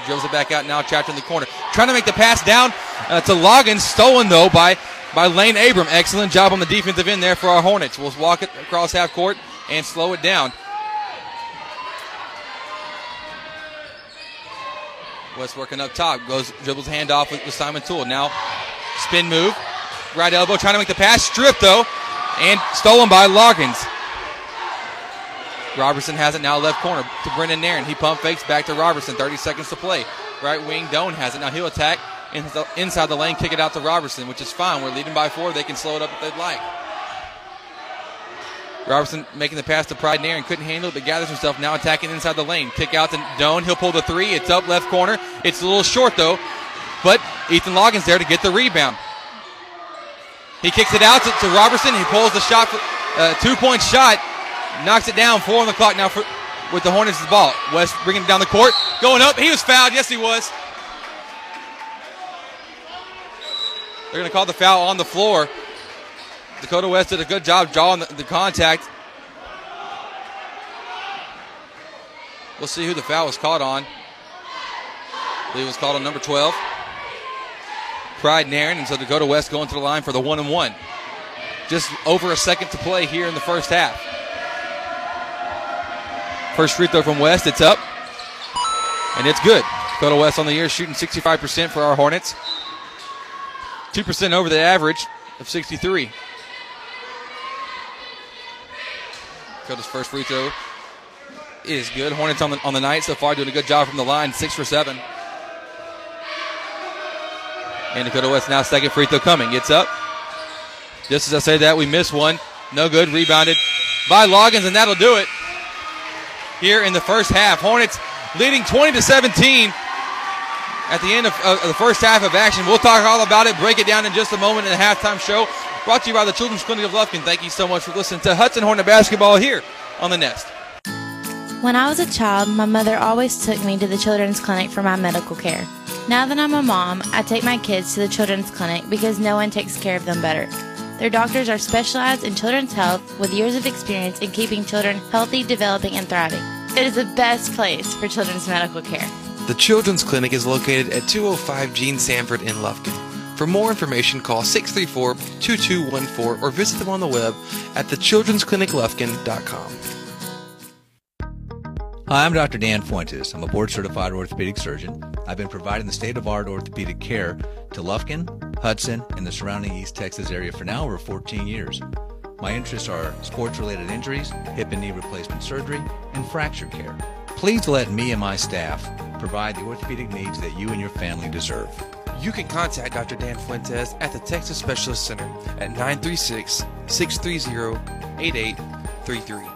dribbles it back out, now trapped in the corner. Trying to make the pass down uh, to Loggins, stolen though by, by Lane Abram. Excellent job on the defensive end there for our Hornets. We'll walk it across half court and slow it down. West working up top, goes dribbles handoff with, with Simon Toole. Now spin move, right elbow, trying to make the pass, stripped though, and stolen by Loggins. Robertson has it now left corner to Brendan Nairn. He pump fakes back to Robertson. 30 seconds to play. Right wing, Doan has it. Now he'll attack inside the lane, kick it out to Robertson, which is fine. We're leading by four. They can slow it up if they'd like. Robertson making the pass to Pride Nairn. Couldn't handle it, but gathers himself. Now attacking inside the lane. Kick out to Doan. He'll pull the three. It's up left corner. It's a little short, though. But Ethan Loggins there to get the rebound. He kicks it out to, to Robertson. He pulls the shot, uh, two point shot. Knocks it down. Four on the clock now for, with the Hornets' the ball. West bringing it down the court. Going up. He was fouled. Yes, he was. They're going to call the foul on the floor. Dakota West did a good job drawing the, the contact. We'll see who the foul was caught on. I believe it was called on number 12. Pride Nairn, and so Dakota West going to the line for the one and one. Just over a second to play here in the first half. First free throw from West, it's up. And it's good. Dakota West on the year shooting 65% for our Hornets. 2% over the average of 63. Dakota's first free throw is good. Hornets on the on the night so far doing a good job from the line, six for seven. And Dakota West now second free throw coming. Gets up. Just as I say that, we miss one. No good. Rebounded by Loggins, and that'll do it. Here in the first half, Hornets leading 20 to 17 at the end of, the first half of action. We'll talk all about it, break it down in just a moment in the halftime show. Brought to you by the Children's Clinic of Lufkin. Thank you so much for listening to Hudson Hornet Basketball here on the Nest.
When I was a child, my mother always took me to the Children's Clinic for my medical care. Now that I'm a mom, I take my kids to the Children's Clinic because no one takes care of them better. Their doctors are specialized in children's health with years of experience in keeping children healthy, developing, and thriving. It is the best place for children's medical care.
The Children's Clinic is located at 205 Gene Sanford in Lufkin. For more information, call 634 2214 or visit them on the web at thechildren'scliniclufkin.com.
Hi, I'm Dr. Dan Fuentes. I'm a board certified orthopedic surgeon. I've been providing the state of art orthopedic care to Lufkin, Hudson, and the surrounding East Texas area for now over 14 years. My interests are sports related injuries, hip and knee replacement surgery, and fracture care. Please let me and my staff provide the orthopedic needs that you and your family deserve.
You can contact Dr. Dan Fuentes at the Texas Specialist Center at 936 630 8833.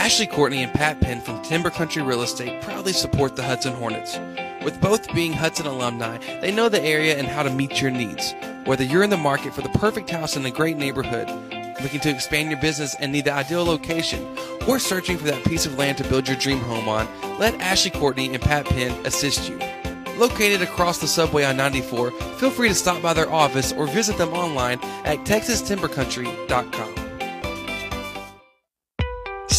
Ashley Courtney and Pat Penn from Timber Country Real Estate proudly support the Hudson Hornets. With both being Hudson alumni, they know the area and how to meet your needs. Whether you're in the market for the perfect house in a great neighborhood, looking to expand your business and need the ideal location, or searching for that piece of land to build your dream home on, let Ashley Courtney and Pat Penn assist you. Located across the subway on 94, feel free to stop by their office or visit them online at texastimbercountry.com.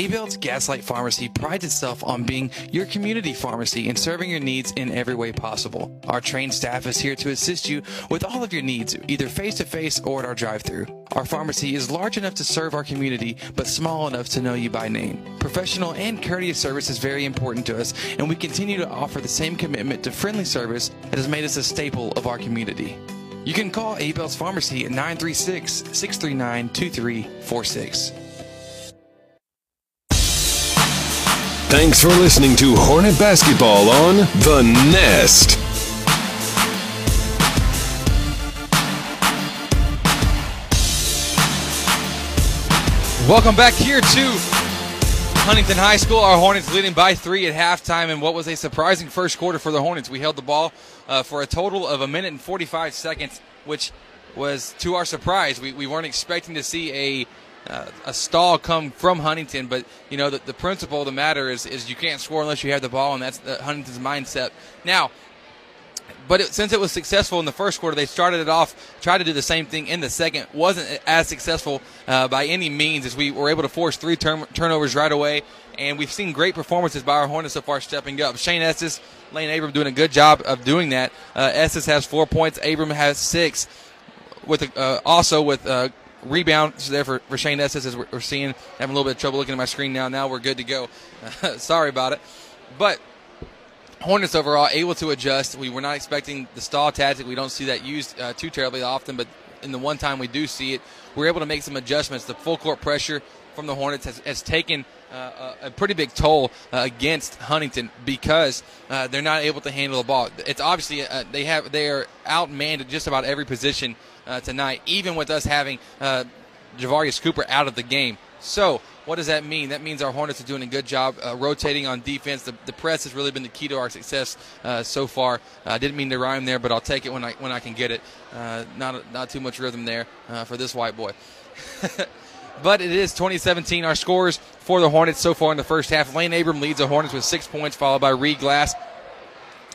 Abel's Gaslight Pharmacy prides itself on being your community pharmacy and serving your needs in every way possible. Our trained staff is here to assist you with all of your needs, either face to face or at our drive through. Our pharmacy is large enough to serve our community, but small enough to know you by name. Professional and courteous service is very important to us, and we continue to offer the same commitment to friendly service that has made us a staple of our community. You can call Abel's Pharmacy at 936 639 2346.
Thanks for listening to Hornet Basketball on The Nest.
Welcome back here to Huntington High School. Our Hornets leading by three at halftime in what was a surprising first quarter for the Hornets. We held the ball uh, for a total of a minute and 45 seconds, which was to our surprise. We, we weren't expecting to see a uh, a stall come from Huntington, but you know the, the principle of the matter is is you can't score unless you have the ball, and that's the, Huntington's mindset. Now, but it, since it was successful in the first quarter, they started it off, tried to do the same thing in the second. wasn't as successful uh, by any means as we were able to force three turn- turnovers right away, and we've seen great performances by our Hornets so far stepping up. Shane Estes, Lane Abram doing a good job of doing that. Uh, Estes has four points, Abram has six. With uh, also with uh, rebounds there for, for Shane Estes as we're, we're, seeing. Having a little bit of trouble looking at my screen now. Now we're good to go. sorry about it. But Hornets overall able to adjust. We were not expecting the stall tactic. We don't see that used uh, too terribly often, but in the one time we do see it, we're able to make some adjustments. The full court pressure from the Hornets has, has taken uh, a pretty big toll uh, against Huntington because uh, they're not able to handle the ball. It's obviously uh, they have they are outmanned at just about every position uh, tonight, even with us having uh, Javarius Cooper out of the game. So, what does that mean? That means our Hornets are doing a good job uh, rotating on defense. The, the, press has really been the key to our success uh, so far. I didn't mean to rhyme there, but I'll take it when I when I can get it. Uh, not not too much rhythm there uh, for this white boy. but it is 2017. Our scores for the Hornets so far in the first half. Lane Abram leads the Hornets with six points, followed by Reed Glass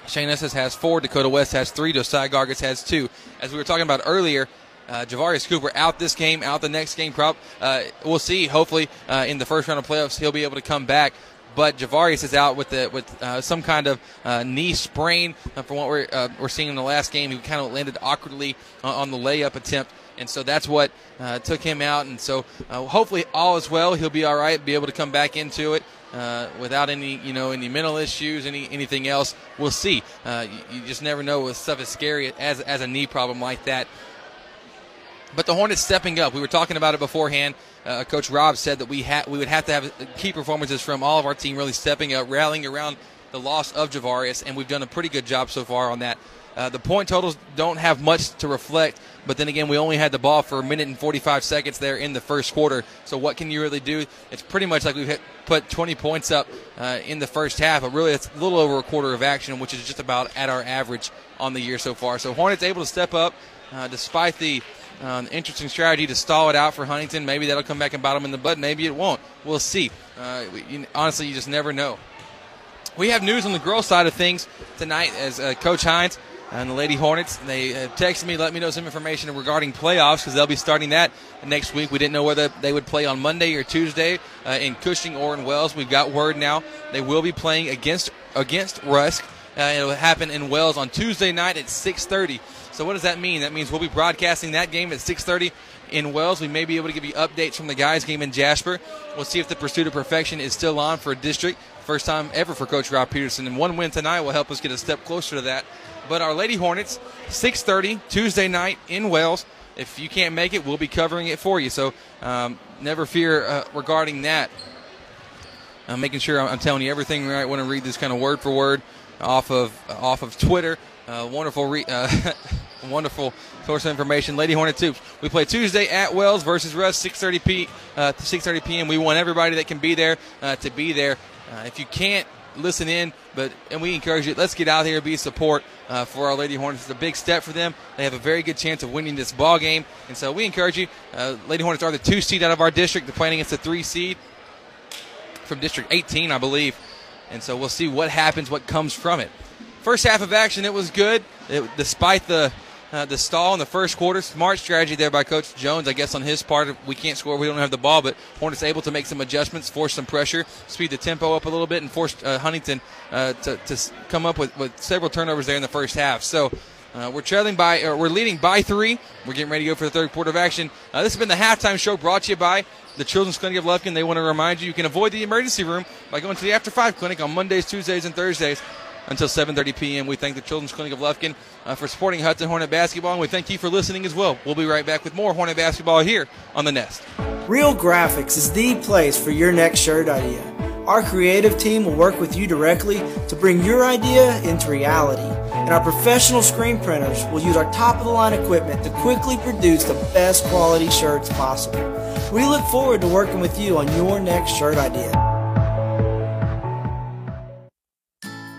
Shane Estes has four. Dakota West has three. Josiah Gargis has two. As we were talking about earlier, uh, Javarius Cooper out this game, out the next game. Prop, uh, we'll see. Hopefully, uh, in the first round of playoffs, he'll be able to come back. But Javarius is out with the with uh, some kind of uh, knee sprain. Uh, from what we're we're seeing in the last game, he kind of landed awkwardly on the layup attempt, and so that's what took him out. And so hopefully all is well. He'll be all right, be able to come back into it uh, without any, you know, any mental issues, any anything else. We'll see. Uh, you, you, just never know with stuff as scary as as a knee problem like that. But the Hornets stepping up. We were talking about it beforehand. Uh, Coach Rob said that we had we would have to have key performances from all of our team really stepping up, rallying around the loss of Javarius, and we've done a pretty good job so far on that. Uh, the point totals don't have much to reflect, but then again, we only had the ball for a minute and 45 seconds there in the first quarter. So what can you really do? It's pretty much like we've hit, put 20 points up uh, in the first half, but really it's a little over a quarter of action, which is just about at our average on the year so far. So Hornets able to step up uh, despite the um, interesting strategy to stall it out for Huntington. Maybe that'll come back and bite them in the butt. Maybe it won't. We'll see. Uh, you, honestly, you just never know. We have news on the girls' side of things tonight as uh, Coach Hines and the Lady Hornets. They uh, texted me, let me know some information regarding playoffs because they'll be starting that next week. We didn't know whether they would play on Monday or Tuesday uh, in Cushing or in Wells. We've got word now they will be playing against against Rusk. Uh, it'll happen in Wells on Tuesday night at 6:30. So what does that mean? That means we'll be broadcasting that game at 6:30 in Wells. We may be able to give you updates from the guys' game in Jasper. We'll see if the pursuit of perfection is still on for a district. First time ever for Coach Rob Peterson, and one win tonight will help us get a step closer to that. But our Lady Hornets, 6:30 Tuesday night in Wells. If you can't make it, we'll be covering it for you. So um, never fear uh, regarding that. I'm making sure I'm telling you everything right. I want to read this kind of word for word off of off of Twitter. Uh, wonderful, re- uh, wonderful source of information. Lady Hornet Tubes. We play Tuesday at Wells versus Rusk, 6:30 p. Uh, 6:30 p.m. We want everybody that can be there uh, to be there. Uh, if you can't listen in, but and we encourage you. Let's get out here, be support uh, for our Lady Hornets. It's a big step for them. They have a very good chance of winning this ball game, and so we encourage you. Uh, Lady Hornets are the two seed out of our district. They're playing against the three seed from District 18, I believe, and so we'll see what happens, what comes from it. First half of action, it was good, it, despite the uh, the stall in the first quarter. Smart strategy there by Coach Jones, I guess, on his part. We can't score, we don't have the ball, but Hornets able to make some adjustments, force some pressure, speed the tempo up a little bit, and force uh, Huntington uh, to, to come up with, with several turnovers there in the first half. So. Uh, we're trailing by, or we're leading by three. We're getting ready to go for the third quarter of action. Uh, this has been the halftime show brought to you by the Children's Clinic of Lufkin. They want to remind you you can avoid the emergency room by going to the After Five Clinic on Mondays, Tuesdays, and Thursdays until 7:30 p.m. We thank the Children's Clinic of Lufkin uh, for supporting Hudson Hornet basketball, and we thank you for listening as well. We'll be right back with more Hornet basketball here on the Nest.
Real Graphics is the place for your next shirt idea. Our creative team will work with you directly to bring your idea into reality. And our professional screen printers will use our top of the line equipment to quickly produce the best quality shirts possible. We look forward to working with you on your next shirt idea.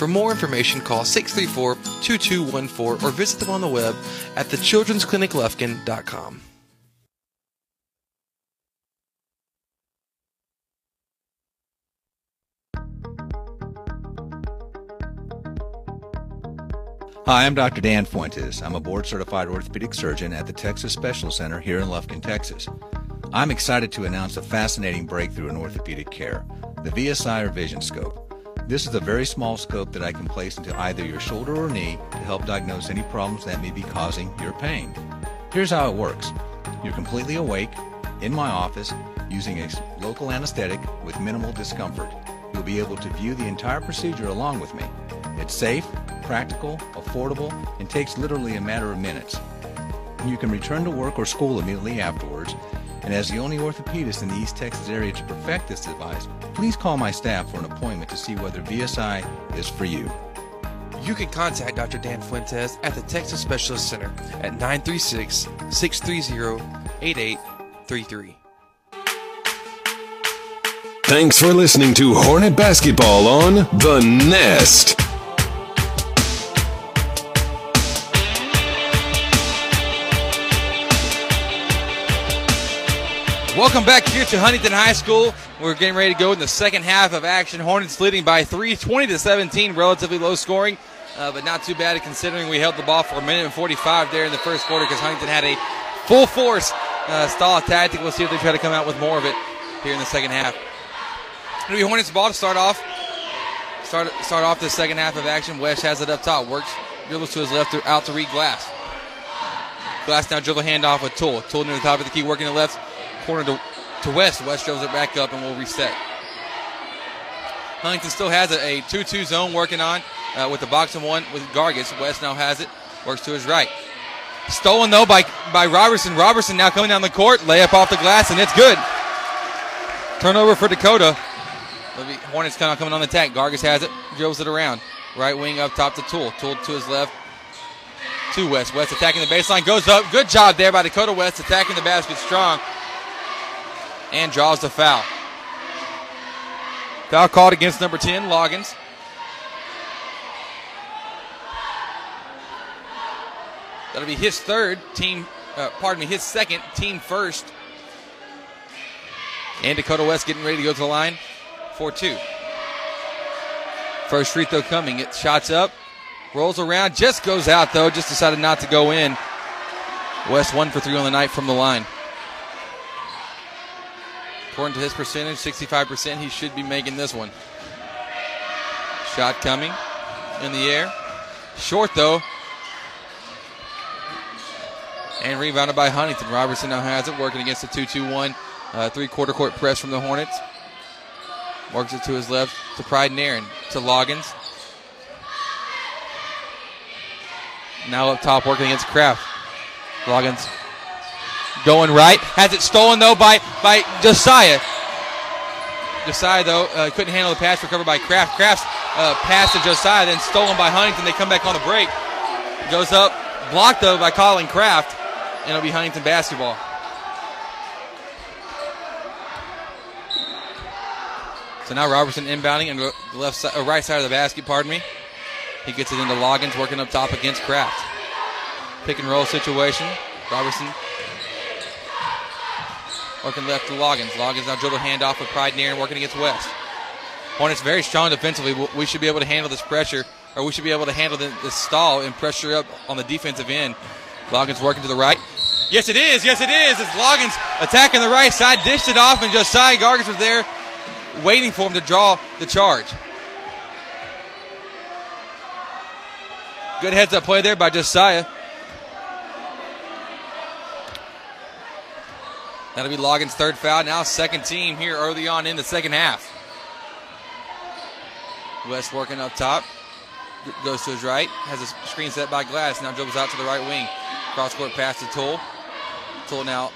For more information, call 634 2214 or visit them on the web at thechildren'scliniclufkin.com.
Hi, I'm Dr. Dan Fuentes. I'm a board certified orthopedic surgeon at the Texas Special Center here in Lufkin, Texas. I'm excited to announce a fascinating breakthrough in orthopedic care the VSI or Vision Scope. This is a very small scope that I can place into either your shoulder or knee to help diagnose any problems that may be causing your pain. Here's how it works you're completely awake in my office using a local anesthetic with minimal discomfort. You'll be able to view the entire procedure along with me. It's safe, practical, affordable, and takes literally a matter of minutes. You can return to work or school immediately afterwards. And as the only orthopedist in the East Texas area to perfect this device, please call my staff for an appointment to see whether VSI is for you.
You can contact Dr. Dan Fuentes at the Texas Specialist Center at 936 630 8833.
Thanks for listening to Hornet Basketball on The Nest.
Welcome back here to Huntington High School. We're getting ready to go in the second half of action. Hornets leading by three, 20 to 17, relatively low scoring, uh, but not too bad considering we held the ball for a minute and 45 there in the first quarter because Huntington had a full force uh, stall tactic. We'll see if they try to come out with more of it here in the second half. It'll be Hornets ball to start off. Start start off the second half of action. West has it up top. Works, dribbles to his left, out to Reed Glass. Glass now dribble handoff with Toole. Toole near the top of the key, working the left corner to to West. West shows it back up and will reset. Huntington still has a 2 2 zone working on uh, with the box and one with Gargis. West now has it, works to his right. Stolen though by, by Robertson. Robertson now coming down the court, layup off the glass, and it's good. Turnover for Dakota. Hornets kind of coming on the attack. Gargis has it, dribbles it around. Right wing up top to Toole. Toole to his left to West. West attacking the baseline, goes up. Good job there by Dakota West, attacking the basket strong. And draws the foul. Foul called against number 10, Loggins. That'll be his third team, uh, pardon me, his second, team first. And Dakota West getting ready to go to the line for two. First free throw coming. It shots up, rolls around, just goes out though. Just decided not to go in. West one for three on the night from the line. According to his percentage, 65%, he should be making this one. Shot coming in the air. Short though. And rebounded by Huntington. Robertson now has it, working against the 2 2 1 uh, three quarter court press from the Hornets. Works it to his left to Pride Nairn to Loggins. Now up top working against Kraft. Loggins going right. Has it stolen though by, by Josiah. Josiah though uh, couldn't handle the pass recovered by Kraft. Kraft's uh, pass to Josiah then stolen by Huntington. They come back on the break. Goes up, blocked though by Colin Kraft, and it'll be Huntington basketball. So now Robertson inbounding and the left side, uh, right side of the basket. Pardon me. He gets it into Loggins, working up top against Kraft. Pick and roll situation. Robertson working left to Loggins. Loggins now dribble handoff with Pride near and working against West. Hornets very strong defensively. We should be able to handle this pressure, or we should be able to handle this stall and pressure up on the defensive end. Loggins working to the right. Yes, it is. Yes, it is. It's Loggins attacking the right side, dished it off, and Josiah Gargis was there waiting for him to draw the charge. Good heads up play there by Josiah. That'll be Loggins' third foul. Now, second team here early on in the second half. West working up top. Goes to his right. Has a screen set by Glass. Now dribbles out to the right wing. Cross court pass to Toole. Toole now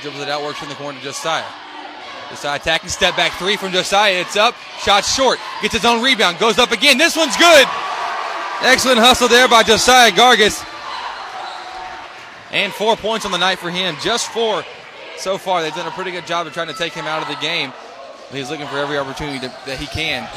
dribbles it out, works from the corner to Josiah. Josiah attacking step back three from Josiah. It's up. Shot short. Gets his own rebound. Goes up again. This one's good. Excellent hustle there by Josiah Gargis. And four points on the night for him. Just four so far. They've done a pretty good job of trying to take him out of the game. He's looking for every opportunity to, that he can.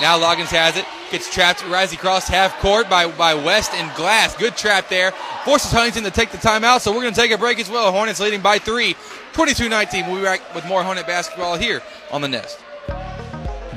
Now Loggins has it. Gets trapped, rising across half court by, by West and Glass. Good trap there. Forces Huntington to take the timeout, so we're going to take a break as well. Hornets leading by three. 22 19. We'll be back with more Hornet basketball here on the Nest.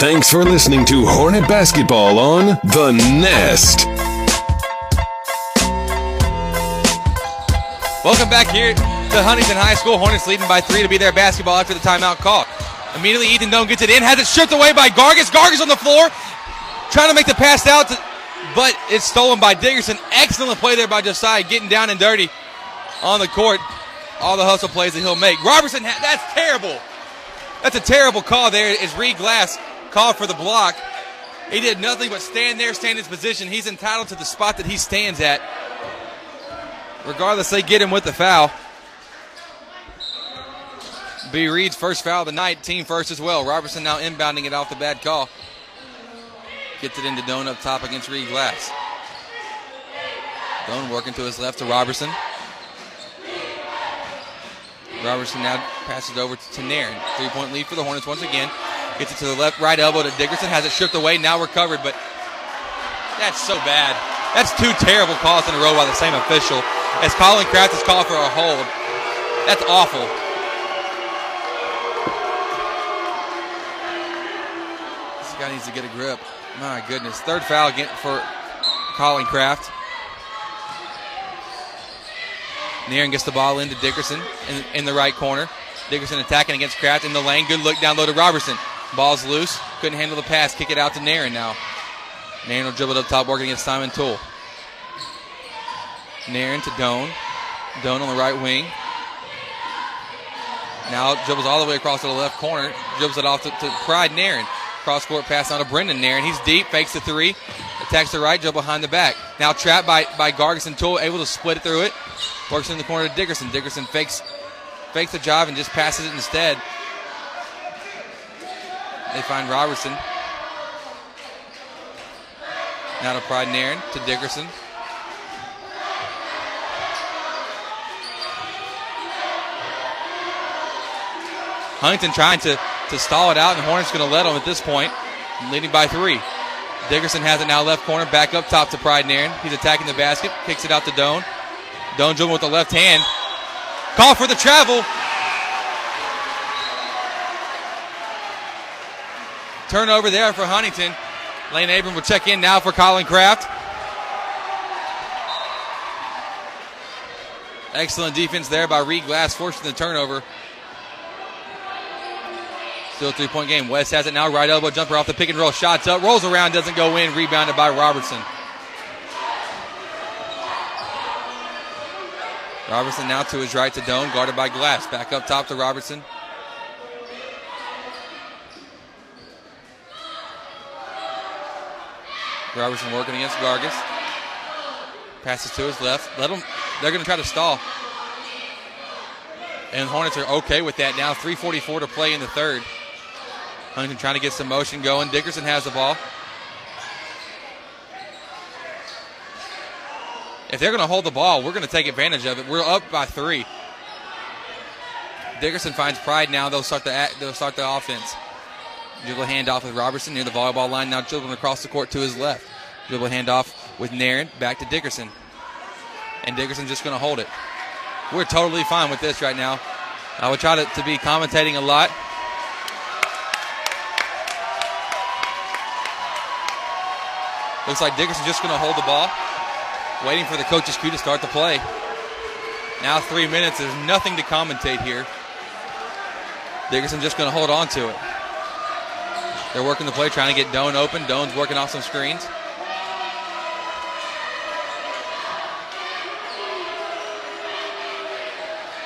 Thanks for listening to Hornet Basketball on The Nest.
Welcome back here to Huntington High School. Hornets leading by three to be their basketball after the timeout call. Immediately, Ethan Doan gets it in, has it stripped away by Gargis. Gargis on the floor, trying to make the pass out, to, but it's stolen by Dickerson. Excellent play there by Josiah, getting down and dirty on the court. All the hustle plays that he'll make. Robertson, that's terrible. That's a terrible call there. Is Reed Glass called for the block? He did nothing but stand there, stand in his position. He's entitled to the spot that he stands at. Regardless, they get him with the foul. B. Reed's first foul of the night, team first as well. Robertson now inbounding it off the bad call. Gets it into Doan up top against Reed Glass. Doan working to his left to Robertson. Robertson now passes over to Nairn. Three point lead for the Hornets once again. Gets it to the left, right elbow to Dickerson. Has it stripped away, now recovered, but that's so bad. That's two terrible calls in a row by the same official. As Colin Kraft is called for a hold. That's awful. This guy needs to get a grip. My goodness. Third foul again for Colin Kraft. Nearing gets the ball into Dickerson in, in the right corner. Dickerson attacking against Kraft in the lane. Good look down low to Robertson. Ball's loose. Couldn't handle the pass. Kick it out to Nairn now. Nairn will dribble it up top, working against Simon Toole. Nairn to Doan. Doan on the right wing. Now dribbles all the way across to the left corner. Dribbles it off to, to Pride Nairn. Cross court pass on to Brendan Nairn. He's deep, fakes the three. Attacks the right, dribble behind the back. Now trapped by, by Gargison Toole, able to split it through it. Works in the corner to Dickerson. Dickerson fakes fakes the job and just passes it instead. They find Robertson. Now to Pride Nairn to Dickerson. Huntington trying to, to stall it out, and Hornets going to let them at this point, leading by three. Dickerson has it now left corner, back up top to Pride Nairn. He's attacking the basket, kicks it out to Doan. Doan dribbling with the left hand. Call for the travel. Turnover there for Huntington. Lane Abram will check in now for Colin Kraft. Excellent defense there by Reed Glass, forcing the turnover. Still a three point game. West has it now. Right elbow jumper off the pick and roll. Shots up. Rolls around. Doesn't go in. Rebounded by Robertson. Robertson now to his right to Doan. Guarded by Glass. Back up top to Robertson. Robertson working against Gargis. Passes to his left. Let them. They're going to try to stall. And Hornets are okay with that now. 3:44 to play in the third. Huntington trying to get some motion going. Dickerson has the ball. If they're going to hold the ball, we're going to take advantage of it. We're up by three. Dickerson finds pride now. They'll start the they'll start the offense. Dribble handoff with Robertson near the volleyball line. Now dribbling across the court to his left. Dribble handoff with Nairn back to Dickerson. And Dickerson's just going to hold it. We're totally fine with this right now. I would try to, to be commentating a lot. Looks like Dickerson's just going to hold the ball, waiting for the coach's cue to start the play. Now three minutes. There's nothing to commentate here. Dickerson just going to hold on to it. They're working the play, trying to get Doan open. Doan's working off some screens.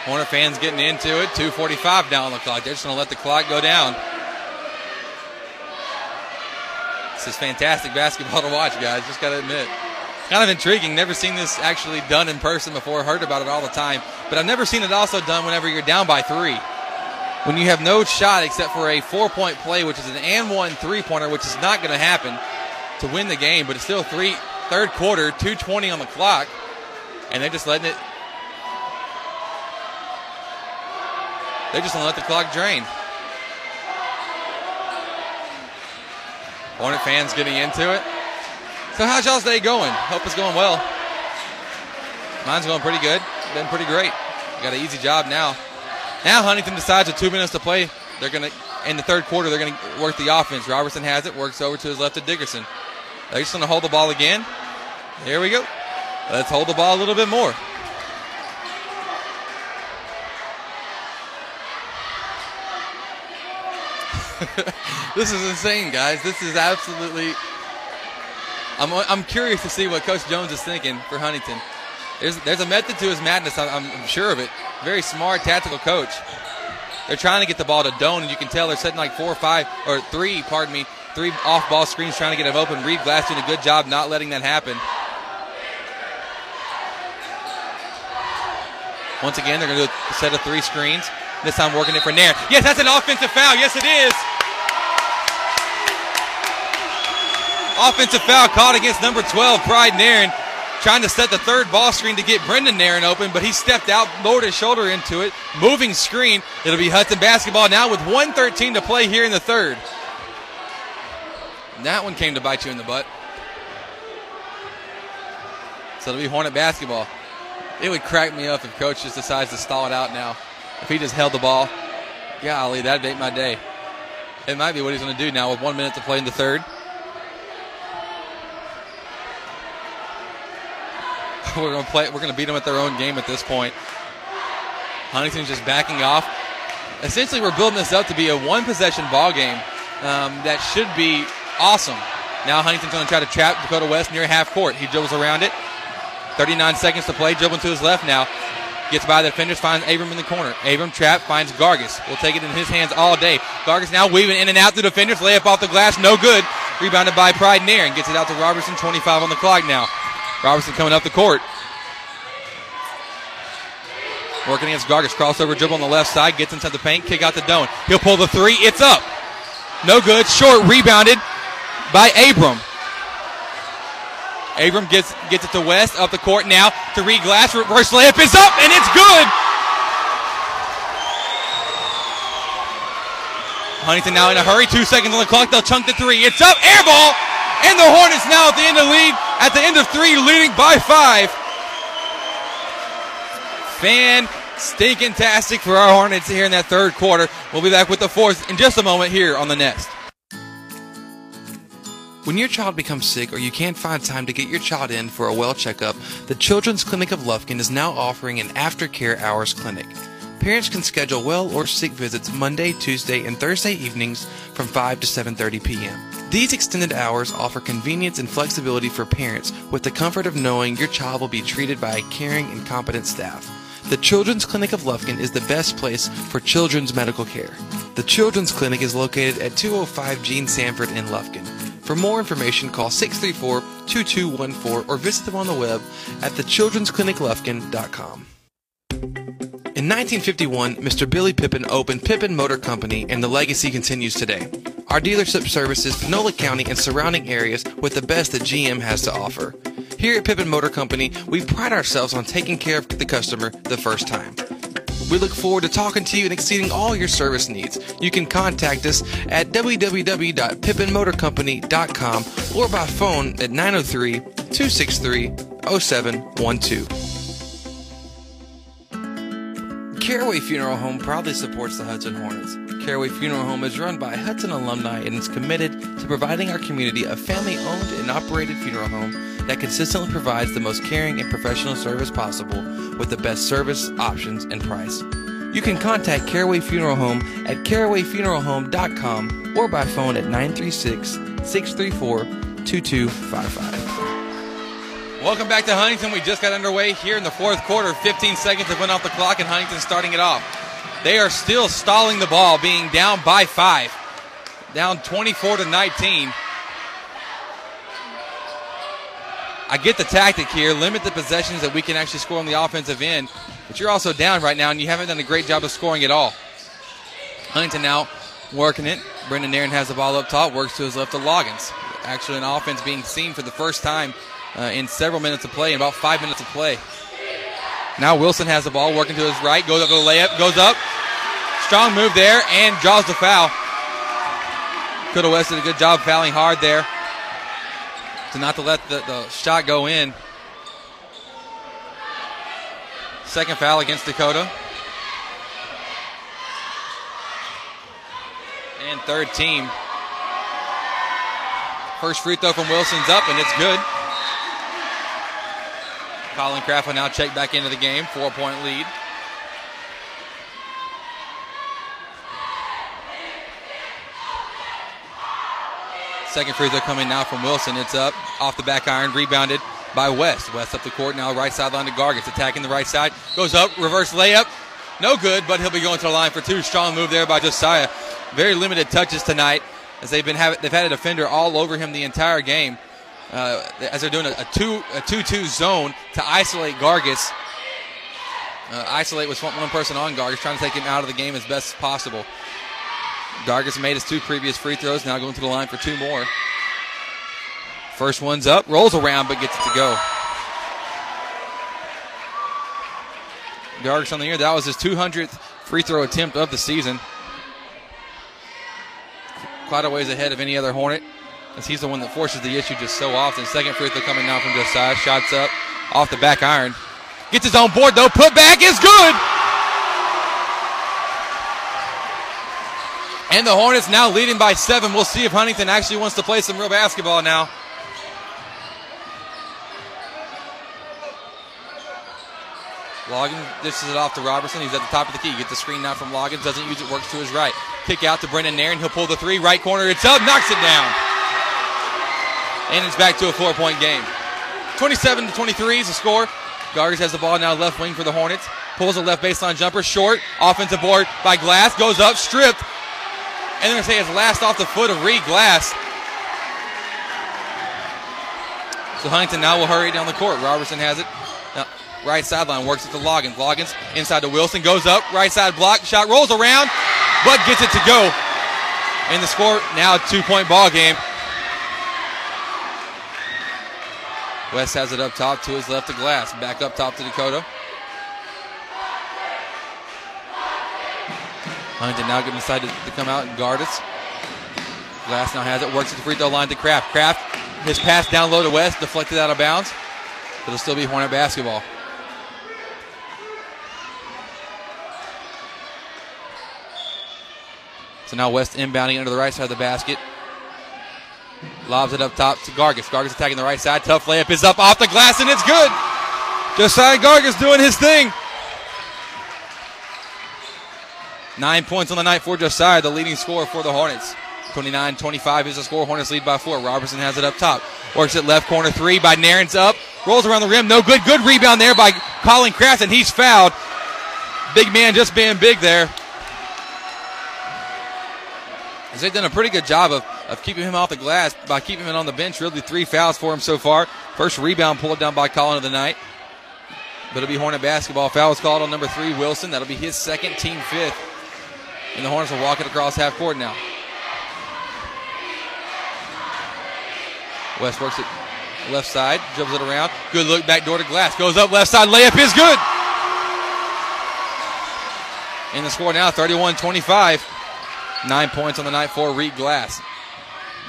Hornet fans getting into it. 2.45 down on the clock. They're just going to let the clock go down. This is fantastic basketball to watch, guys. Just got to admit. Kind of intriguing. Never seen this actually done in person before. Heard about it all the time. But I've never seen it also done whenever you're down by three. When you have no shot except for a four point play, which is an and one three pointer, which is not going to happen to win the game, but it's still three, third quarter, 220 on the clock. And they're just letting it They're just to let the clock drain. Hornet fans getting into it. So how's y'all's day going? Hope it's going well. Mine's going pretty good. Been pretty great. Got an easy job now. Now Huntington decides with two minutes to play, they're going to, in the third quarter, they're going to work the offense. Robertson has it, works over to his left to Dickerson. They're just going to hold the ball again. Here we go. Let's hold the ball a little bit more. this is insane, guys. This is absolutely. I'm, I'm curious to see what Coach Jones is thinking for Huntington. There's, there's a method to his madness, I'm, I'm sure of it. Very smart, tactical coach. They're trying to get the ball to Doan, and you can tell they're setting like four or five, or three, pardon me, three off ball screens trying to get him open. Reed Glass doing a good job not letting that happen. Once again, they're going to do a set of three screens. This time working it for Nairn. Yes, that's an offensive foul. Yes, it is. Offensive foul caught against number 12, Pride Nairn, trying to set the third ball screen to get Brendan Nairn open, but he stepped out, lowered his shoulder into it. Moving screen. It'll be Hudson basketball now with 113 to play here in the third. And that one came to bite you in the butt. So it'll be Hornet basketball. It would crack me up if coach just decides to stall it out now. If he just held the ball, golly, that'd make my day. It might be what he's going to do now with one minute to play in the third. We're going to play. We're going to beat them at their own game at this point. Huntington's just backing off. Essentially, we're building this up to be a one possession ball game um, that should be awesome. Now Huntington's going to try to trap Dakota West near half court. He dribbles around it. 39 seconds to play. Dribbling to his left now. Gets by the defenders, finds Abram in the corner. Abram trap finds Gargis. Will take it in his hands all day. Gargis now weaving in and out through defenders. Layup off the glass, no good. Rebounded by Pride Nairn gets it out to Robertson. 25 on the clock now. Robertson coming up the court. Working against Gargis. Crossover dribble on the left side. Gets inside the paint. Kick out the Doan. He'll pull the three. It's up. No good. Short. Rebounded by Abram. Abram gets gets it to West up the court now to Reed Glass. Reverse layup is up and it's good. Huntington now in a hurry. Two seconds on the clock. They'll chunk the three. It's up. Air ball. And the Hornets now at the end of the lead. At the end of three, leading by five. Fan stinking tastic for our Hornets here in that third quarter. We'll be back with the fourth in just a moment here on the Nest.
When your child becomes sick or you can't find time to get your child in for a well checkup, the Children's Clinic of Lufkin is now offering an aftercare hours clinic. Parents can schedule well or sick visits Monday, Tuesday, and Thursday evenings from 5 to 7:30 p.m. These extended hours offer convenience and flexibility for parents with the comfort of knowing your child will be treated by a caring and competent staff. The Children's Clinic of Lufkin is the best place for children's medical care. The Children's Clinic is located at 205 Gene Sanford in Lufkin. For more information, call 634-2214 or visit them on the web at thechildren'scliniclufkin.com. In 1951, Mr. Billy Pippin opened Pippin Motor Company, and the legacy continues today. Our dealership services Panola County and surrounding areas with the best that GM has to offer. Here at Pippin Motor Company, we pride ourselves on taking care of the customer the first time. We look forward to talking to you and exceeding all your service needs. You can contact us at www.pippinmotorcompany.com or by phone at 903 263 0712. Caraway Funeral Home proudly supports the Hudson Hornets. Caraway Funeral Home is run by Hudson alumni and is committed to providing our community a family owned and operated funeral home that consistently provides the most caring and professional service possible with the best service, options, and price. You can contact Caraway Funeral Home at carawayfuneralhome.com or by phone at 936 634 2255.
Welcome back to Huntington. We just got underway here in the fourth quarter. 15 seconds have went off the clock, and Huntington starting it off. They are still stalling the ball, being down by five, down 24 to 19. I get the tactic here, limit the possessions that we can actually score on the offensive end, but you're also down right now, and you haven't done a great job of scoring at all. Huntington now working it. Brendan Nairn has the ball up top, works to his left to Loggins. Actually, an offense being seen for the first time uh, in several minutes of play, in about five minutes of play. Now Wilson has the ball, working to his right, goes up to the layup, goes up. Strong move there, and draws the foul. Could West did a good job fouling hard there to not to let the, the shot go in. Second foul against Dakota. And third team. First free throw from Wilson's up, and it's good. Colin Kraft will now check back into the game. Four point lead. Second free throw coming now from Wilson. It's up off the back iron, rebounded by West. West up the court now, right sideline to Gargis, attacking the right side. Goes up, reverse layup. No good, but he'll be going to the line for two. Strong move there by Josiah. Very limited touches tonight as they've been have, they've had a defender all over him the entire game. Uh, as they're doing a, a two a two two zone to isolate Gargis. Uh, isolate was one, one person on Gargis, trying to take him out of the game as best as possible. Gargis made his two previous free throws, now going to the line for two more. First one's up, rolls around, but gets it to go. Gargis on the year, that was his 200th free throw attempt of the season. Quite a ways ahead of any other Hornet, as he's the one that forces the issue just so often. Second free throw coming now from Josiah, shots up off the back iron. Gets his own board though, put back is good. And the Hornets now leading by seven. We'll see if Huntington actually wants to play some real basketball now. Loggins dishes it off to Robertson. He's at the top of the key. Get the screen now from Loggins. Doesn't use it. Works to his right. Kick out to Brendan Nairn. He'll pull the three. Right corner. It's up. Knocks it down. And it's back to a four point game. 27 to 23 is the score. Gargis has the ball now left wing for the Hornets. Pulls a left baseline jumper. Short. Offensive board by Glass. Goes up. Stripped. And they're going to say it's last off the foot of Reed Glass. So Huntington now will hurry down the court. Robertson has it. Now, right sideline works it to Loggins. Loggins inside to Wilson. Goes up. Right side block. Shot rolls around, but gets it to go. And the score now two point ball game. West has it up top to his left to Glass. Back up top to Dakota. Huntington now getting decided to come out and guard us. Glass now has it. Works at the free throw line to Kraft. Kraft, his pass down low to West, deflected out of bounds. It'll still be Hornet basketball. So now West inbounding under the right side of the basket. Lobs it up top to Gargis. Gargis attacking the right side. Tough layup is up off the glass and it's good. Josiah Gargis doing his thing. Nine points on the night for Josiah, the leading scorer for the Hornets. 29 25 is the score. Hornets lead by four. Robertson has it up top. Works it left corner three by Nairn's up. Rolls around the rim. No good. Good rebound there by Colin Kraft, and he's fouled. Big man just being big there. As they've done a pretty good job of, of keeping him off the glass by keeping him on the bench. Really, three fouls for him so far. First rebound pulled down by Colin of the night. But it'll be Hornet basketball. Foul is called on number three, Wilson. That'll be his second, team fifth. And the Hornets will walk it across half court now. West works it left side, dribbles it around. Good look back door to Glass. Goes up left side. Layup is good. And the score now 31 25. Nine points on the night for Reed Glass.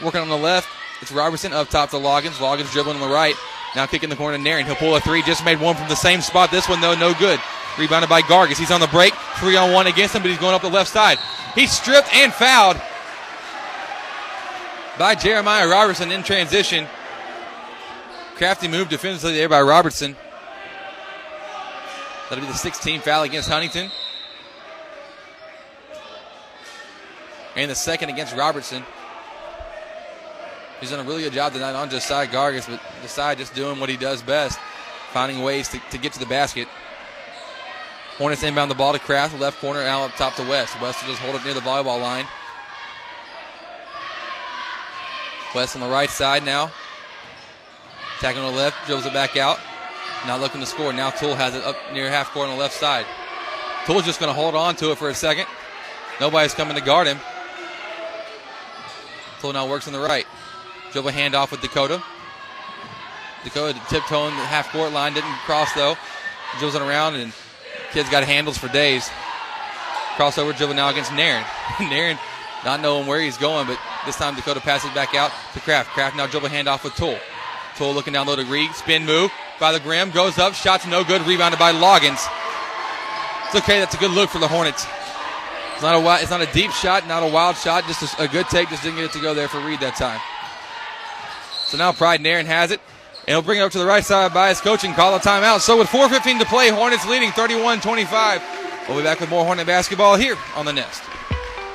Working on the left, it's Robertson up top to Loggins. Loggins dribbling on the right. Now kicking the corner Nairn. He'll pull a three. Just made one from the same spot. This one, though, no good. Rebounded by Gargis. He's on the break. Three on one against him, but he's going up the left side. He's stripped and fouled by Jeremiah Robertson in transition. Crafty move defensively there by Robertson. That'll be the 16th foul against Huntington. And the second against Robertson. He's done a really good job tonight on Josiah Gargis, but Josiah just doing what he does best, finding ways to, to get to the basket. Hornets inbound the ball to Kraft, left corner, out up top to West. West will just hold it near the volleyball line. West on the right side now. Attacking on the left, dribbles it back out. Not looking to score. Now Toole has it up near half court on the left side. Toole's just going to hold on to it for a second. Nobody's coming to guard him. Toole now works on the right. Dribble handoff with Dakota. Dakota tiptoeing the half court line, didn't cross though. Dribbles it around, and kids got handles for days. Crossover dribble now against Nairn. Nairn not knowing where he's going, but this time Dakota passes back out to Kraft. Kraft now dribble handoff with Toole. Toole looking down low to Reed. Spin move by the Grim. Goes up. Shots no good. Rebounded by Loggins. It's okay. That's a good look for the Hornets. It's not a it's not a deep shot, not a wild shot. Just a, a good take. Just didn't get it to go there for Reed that time. So now Pride and Nairn has it. And he'll bring it up to the right side by his coaching call a timeout. So with 4.15 to play, Hornets leading 31 25. We'll be back with more Hornet basketball here on the Nest.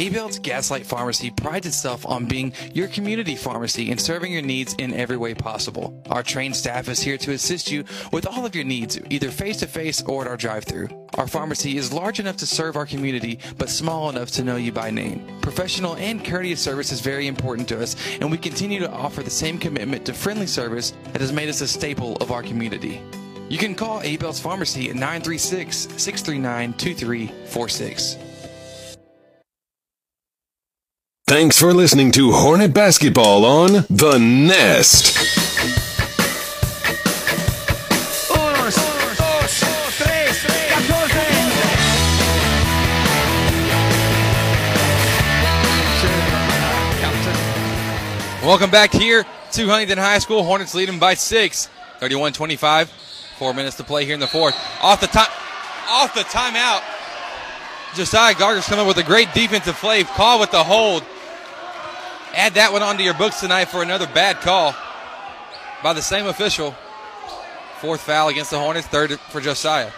Abel's Gaslight Pharmacy prides itself on being your community pharmacy and serving your needs in every way possible. Our trained staff is here to assist you with all of your needs, either face to face or at our drive through. Our pharmacy is large enough to serve our community, but small enough to know you by name. Professional and courteous service is very important to us, and we continue to offer the same commitment to friendly service that has made us a staple of our community. You can call Abel's Pharmacy at 936 639 2346.
Thanks for listening to Hornet Basketball on The Nest.
Welcome back here to Huntington High School. Hornets leading by six, 31-25. Four minutes to play here in the fourth. Off the time, off the timeout. Josiah Gargis coming with a great defensive play. Call with the hold. Add that one onto your books tonight for another bad call by the same official. Fourth foul against the Hornets, third for Josiah.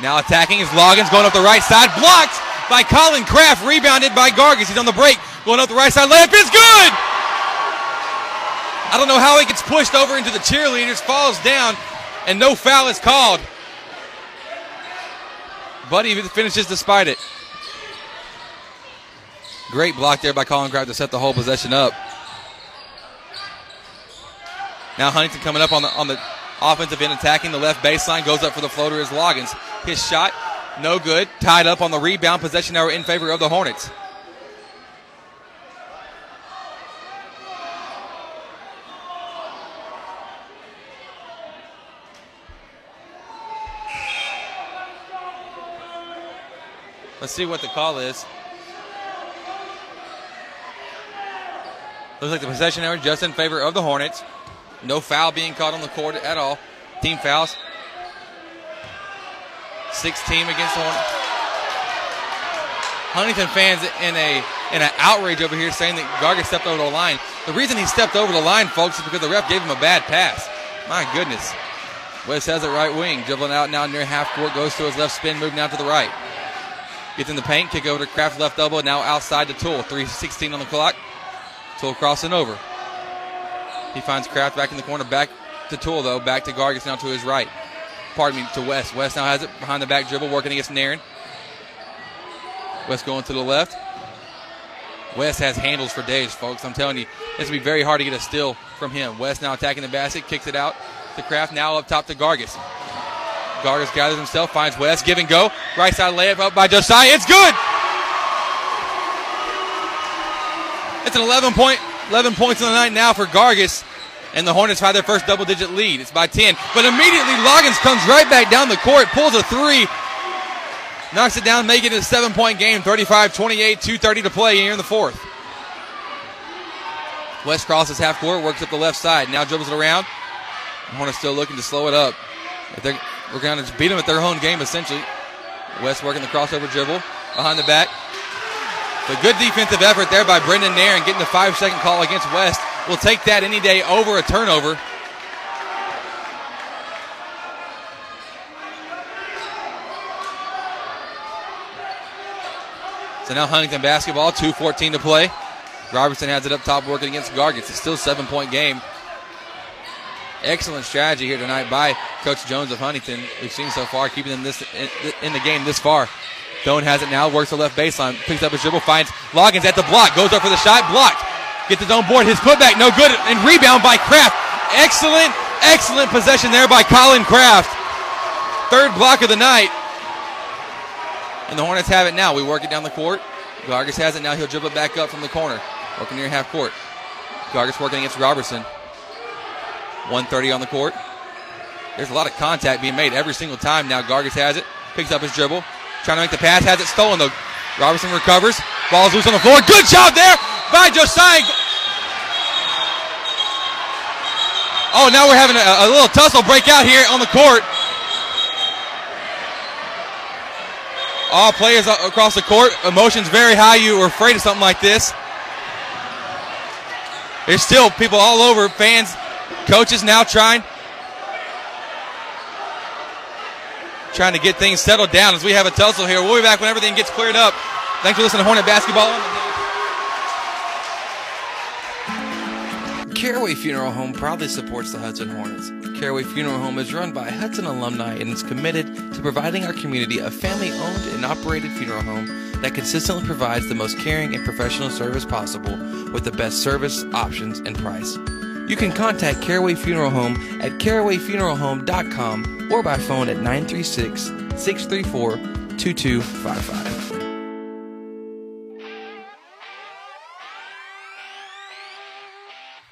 Now attacking is Loggins going up the right side, blocked by Colin Kraft, rebounded by Gargis. He's on the break, going up the right side. Layup is good. I don't know how he gets pushed over into the cheerleaders, falls down, and no foul is called. He finishes despite it. Great block there by Colin Kraft to set the whole possession up. Now Huntington coming up on the on the offensive end, attacking the left baseline, goes up for the floater is Loggins. His shot, no good. Tied up on the rebound. Possession now in favor of the Hornets. Let's see what the call is. Looks like the possession error just in favor of the Hornets. No foul being caught on the court at all. Team fouls. Six team against the Hornets. Huntington fans in a in an outrage over here saying that Gargis stepped over the line. The reason he stepped over the line, folks, is because the ref gave him a bad pass. My goodness. West has it right wing, dribbling out now near half court, goes to his left spin, move now to the right. Gets in the paint, kick over to Kraft left elbow, now outside to Toole. 3.16 on the clock. Toole crossing over. He finds Kraft back in the corner, back to Toole though, back to Gargis now to his right. Pardon me, to West. West now has it behind the back dribble, working against Nairn. West going to the left. West has handles for days, folks. I'm telling you, it's to be very hard to get a steal from him. West now attacking the basket, kicks it out to Kraft, now up top to Gargis. Gargis gathers himself, finds West, give and go. Right side layup up by Josiah. It's good! It's an 11 point, 11 points in the night now for Gargis. And the Hornets have their first double digit lead. It's by 10. But immediately Loggins comes right back down the court, pulls a three, knocks it down, making it a seven point game. 35 28, 2.30 to play here in the fourth. West crosses half court, works up the left side. Now dribbles it around. The Hornets still looking to slow it up. If they're, we're going to beat them at their own game, essentially. West working the crossover dribble behind the back. The good defensive effort there by Brendan Nairn getting the five second call against West. We'll take that any day over a turnover. So now Huntington basketball, 2.14 to play. Robertson has it up top working against Gargis. It's still a seven point game. Excellent strategy here tonight by Coach Jones of Huntington. We've seen so far, keeping them this in, in the game this far. Doan has it now, works the left baseline, picks up his dribble, finds Loggins at the block, goes up for the shot, blocked. Gets his own board, his putback, no good, and rebound by Kraft. Excellent, excellent possession there by Colin Kraft. Third block of the night. And the Hornets have it now. We work it down the court. Gargis has it now. He'll dribble it back up from the corner. Working near half court. Gargis working against Robertson. 130 on the court. There's a lot of contact being made every single time now. Gargis has it. Picks up his dribble. Trying to make the pass. Has it stolen though. Robertson recovers. Ball's loose on the floor. Good job there by Josiah. Oh, now we're having a, a little tussle break out here on the court. All players across the court, emotions very high. You were afraid of something like this. There's still people all over, fans, coaches now trying trying to get things settled down as we have a tussle here. We'll be back when everything gets cleared up. Thanks for listening to Hornet Basketball.
Caraway Funeral Home proudly supports the Hudson Hornets. Caraway Funeral Home is run by Hudson alumni and is committed to providing our community a family owned and operated funeral home that consistently provides the most caring and professional service possible with the best service, options, and price. You can contact Caraway Funeral Home at carawayfuneralhome.com or by phone at 936 634 2255.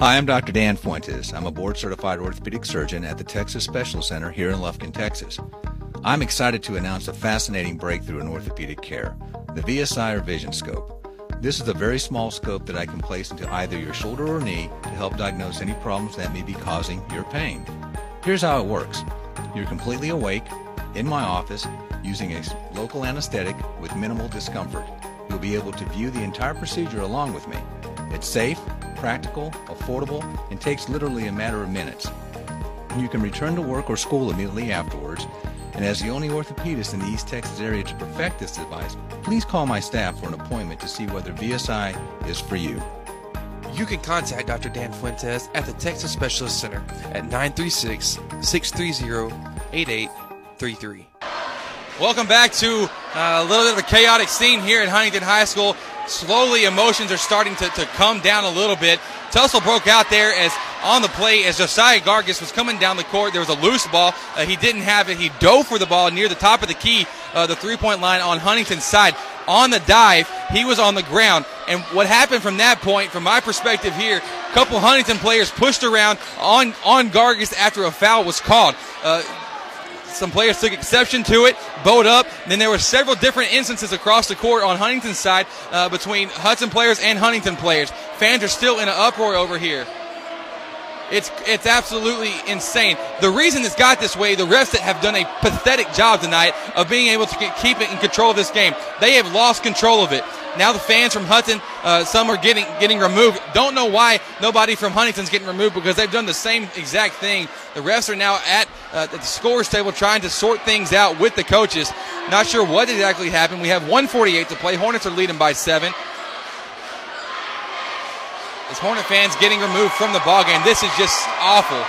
Hi, I'm Dr. Dan Fuentes. I'm a board certified orthopedic surgeon at the Texas Specialist Center here in Lufkin, Texas. I'm excited to announce a fascinating breakthrough in orthopedic care the VSI or Vision Scope. This is a very small scope that I can place into either your shoulder or knee to help diagnose any problems that may be causing your pain. Here's how it works you're completely awake in my office using a local anesthetic with minimal discomfort. You'll be able to view the entire procedure along with me. It's safe, practical, affordable, and takes literally a matter of minutes. You can return to work or school immediately afterwards. And as the only orthopedist in the East Texas area to perfect this device, please call my staff for an appointment to see whether VSI is for you.
You can contact Dr. Dan Fuentes at the Texas Specialist Center at 936 630 8833.
Welcome back to uh, a little bit of a chaotic scene here at Huntington High School. Slowly, emotions are starting to, to come down a little bit. Tussle broke out there as on the play as Josiah Gargis was coming down the court. There was a loose ball. Uh, he didn't have it. He dove for the ball near the top of the key, uh, the three point line on Huntington's side. On the dive, he was on the ground. And what happened from that point, from my perspective here, a couple Huntington players pushed around on, on Gargis after a foul was called. Uh, some players took exception to it, bowed up. Then there were several different instances across the court on Huntington's side uh, between Hudson players and Huntington players. Fans are still in an uproar over here. It's it's absolutely insane. The reason it's got this way, the refs that have done a pathetic job tonight of being able to keep it in control of this game. They have lost control of it. Now the fans from Hudson, uh, some are getting getting removed. Don't know why nobody from Huntington's getting removed because they've done the same exact thing. The refs are now at, uh, the scores table trying to sort things out with the coaches. Not sure what exactly happened. We have 148 to play. Hornets are leading by seven. Hornet fans getting removed from the ball game. This is just awful.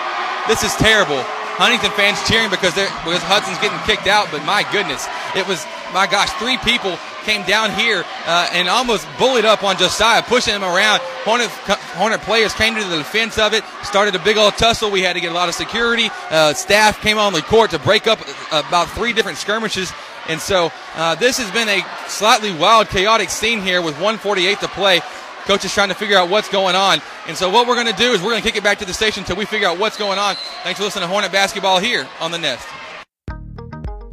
This is terrible. Huntington fans cheering because they're because Hudson's getting kicked out, but my goodness, it was my gosh, three people came down here uh, and almost bullied up on Josiah, pushing him around. Hornet Hornet players came to the defense of it, started a big old tussle. We had to get a lot of security. Uh, staff came on the court to break up about three different skirmishes. And so uh, this has been a slightly wild, chaotic scene here with 148 to play. Coach is trying to figure out what's going on. And so what we're going to do is we're going to kick it back to the station until we figure out what's going on. Thanks for listening to Hornet Basketball here on The Nest.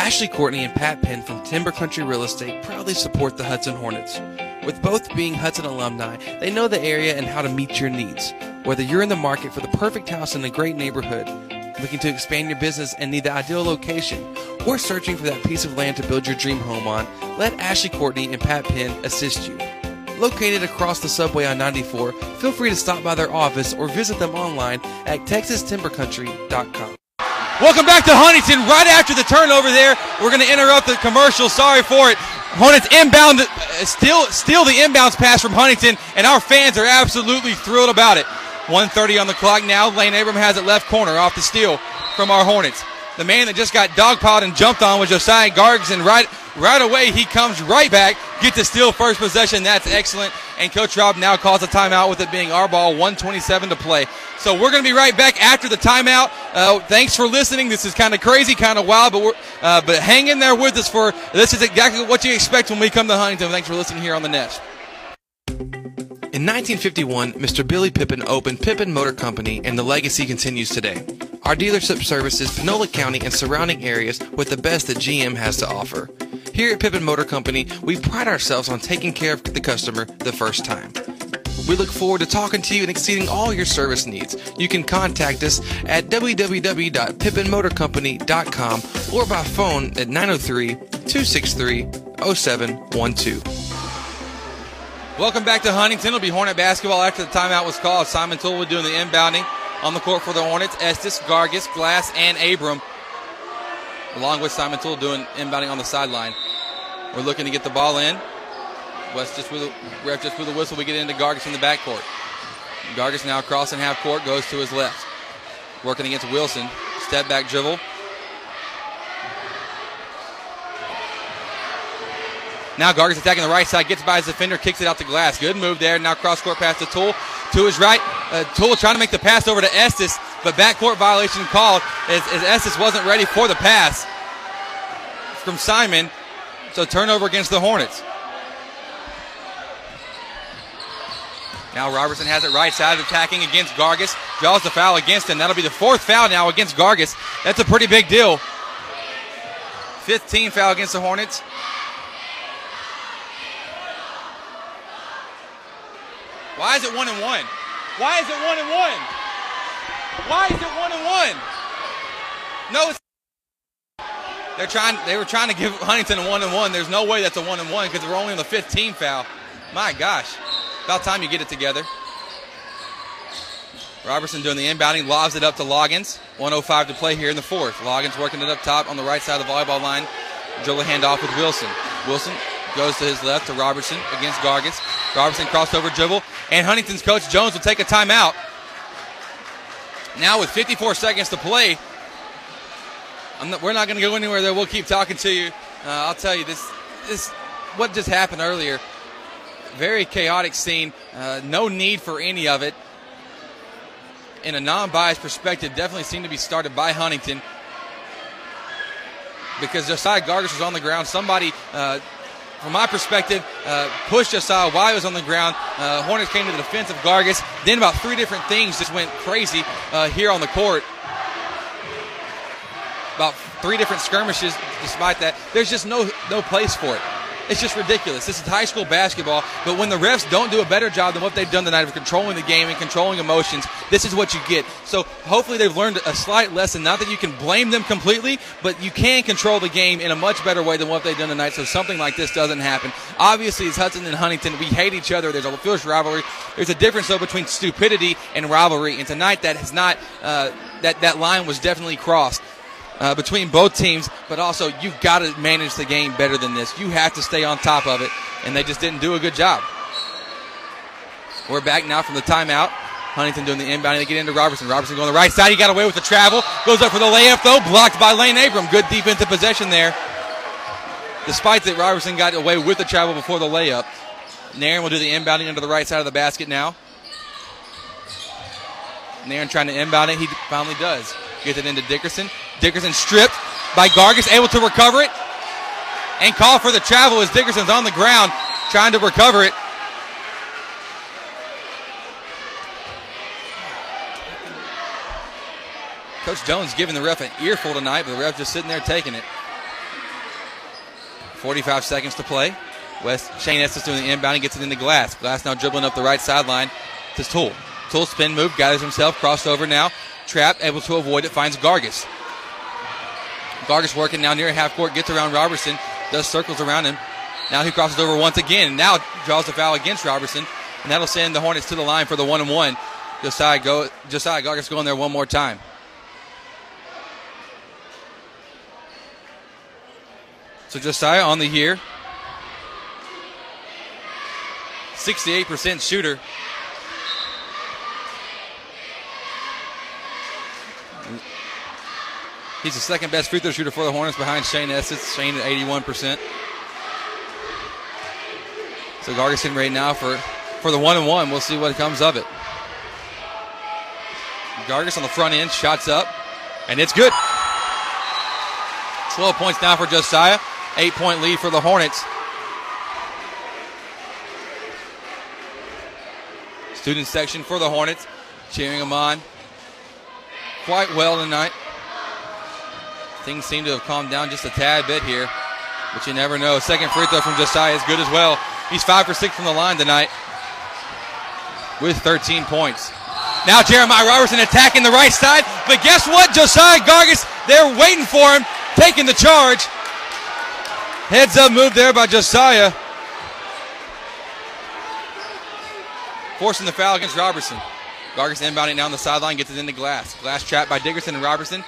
Ashley Courtney and Pat Penn from Timber Country Real Estate proudly support the Hudson Hornets. With both being Hudson alumni, they know the area and how to meet your needs. Whether you're in the market for the perfect house in a great neighborhood, looking to expand your business and need the ideal location, or searching for that piece of land to build your dream home on, let Ashley Courtney and Pat Penn assist you. Located across the subway on 94, feel free to stop by their office or visit them online at texastimbercountry.com.
Welcome back to Huntington. Right after the turnover there, we're going to interrupt the commercial. Sorry for it. Hornets inbound, uh, still, steal the inbounds pass from Huntington, and our fans are absolutely thrilled about it. 130 on the clock now. Lane Abram has it left corner off the steal from our Hornets. The man that just got dogpiled and jumped on was Josiah Gargson right right away he comes right back, gets a steal first possession. That's excellent. And Coach Rob now calls a timeout with it being our ball, 127 to play. So we're going to be right back after the timeout. Uh, thanks for listening. This is kind of crazy, kind of wild, but uh, but hang in there with us for this is exactly what you expect when we come to Huntington. Thanks for listening here on the Nest.
In 1951, Mr. Billy Pippin opened Pippin Motor Company, and the legacy continues today. Our dealership services Panola County and surrounding areas with the best that GM has to offer. Here at Pippin Motor Company, we pride ourselves on taking care of the customer the first time. We look forward to talking to you and exceeding all your service needs. You can contact us at www.pippinmotorcompany.com or by phone at 903 263 0712.
Welcome back to Huntington. It'll be Hornet basketball after the timeout was called. Simon Toolwood doing the inbounding on the court for the Hornets. Estes, Gargis, Glass, and Abram, along with Simon Toole doing inbounding on the sideline. We're looking to get the ball in. West just with a, ref just with a whistle. We get into Gargis in the backcourt. Gargis now crossing half court, goes to his left. Working against Wilson. Step back dribble. Now Gargis attacking the right side, gets by his defender, kicks it out to Glass. Good move there. Now cross court pass to Toole. To his right, uh, Toole trying to make the pass over to Estes, but backcourt violation called as, as wasn't ready for the pass from Simon. So turnover against the Hornets. Now Robertson has it right side attacking against Gargis. Draws the foul against him. That'll be the fourth foul now against Gargis. That's a pretty big deal. 15 foul against the Hornets. Why is it one and one? Why is it one and one? Why is it one and one? No, they're trying. They were trying to give Huntington a one and one. There's no way that's a one and one because we're only on the 15 foul. My gosh, about time you get it together. Robertson doing the inbounding, lobs it up to Loggins. 105 to play here in the fourth. Loggins working it up top on the right side of the volleyball line. Dribble handoff with Wilson. Wilson goes to his left to Robertson against Gargis. Robertson crossover dribble, and Huntington's coach Jones will take a timeout. Now with 54 seconds to play, not, we're not going to go anywhere. There, we'll keep talking to you. Uh, I'll tell you this: this what just happened earlier. Very chaotic scene. Uh, no need for any of it. In a non-biased perspective, definitely seemed to be started by Huntington because Josiah Gargis was on the ground. Somebody. Uh, from my perspective, uh, pushed Josiah while he was on the ground. Uh, Hornets came to the defense of Gargis. Then about three different things just went crazy uh, here on the court about three different skirmishes. Despite that, there's just no no place for it. It's just ridiculous. This is high school basketball, but when the refs don't do a better job than what they've done tonight of controlling the game and controlling emotions, this is what you get. So hopefully they've learned a slight lesson. Not that you can blame them completely, but you can control the game in a much better way than what they've done tonight. So something like this doesn't happen. Obviously, it's Hudson and Huntington. We hate each other. There's a fierce rivalry. There's a difference though between stupidity and rivalry. And tonight that has not uh, that that line was definitely crossed uh, between both teams, but also you've got to manage the game better than this. You have to stay on top of it, and they just didn't do a good job. We're back now from the timeout. Huntington doing the inbound. They get into Robertson. Robertson going the right side. He got away with the travel. Goes up for the layup, though. Blocked by Lane Abram. Good defensive possession there. Despite that, Robertson got away with the travel before the layup. Nairn will do the inbounding under the right side of the basket now. Nairn trying to inbound it. He finally does. Gets it into Dickerson. Dickerson stripped by Gargis, able to recover it and call for the travel as Dickerson's on the ground trying to recover it. Coach Jones giving the ref an earful tonight, but the ref just sitting there taking it. 45 seconds to play. West Shane Estes doing the inbound. He gets it into Glass. Glass now dribbling up the right sideline to Toole. Toole spin move, gathers himself, crossed over now. Trap, able to avoid it, finds Gargis. Gargis working now near half court, gets around Robertson, does circles around him. Now he crosses over once again. Now draws the foul against Robertson, and that'll send the Hornets to the line for the one and one. Josiah go Josiah Gargis going there one more time. So Josiah on the year. 68% shooter. He's the second best free throw shooter for the Hornets behind Shane Estes. Shane at 81%. So Gargison right now for, for the one and one. We'll see what comes of it. Gargis on the front end, shots up, and it's good. 12 points now for Josiah. Eight point lead for the Hornets. Student section for the Hornets, cheering them on quite well tonight. Things seem to have calmed down just a tad bit here, but you never know. Second free throw from Josiah is good as well. He's five for six from the line tonight with 13 points. Now Jeremiah Robertson attacking the right side, but guess what? Josiah Gargis, they're waiting for him, taking the charge. Heads up move there by Josiah. Forcing the foul against Robertson. Gargis inbounding down the sideline, gets it into Glass. Glass trapped by Dickerson and Robertson.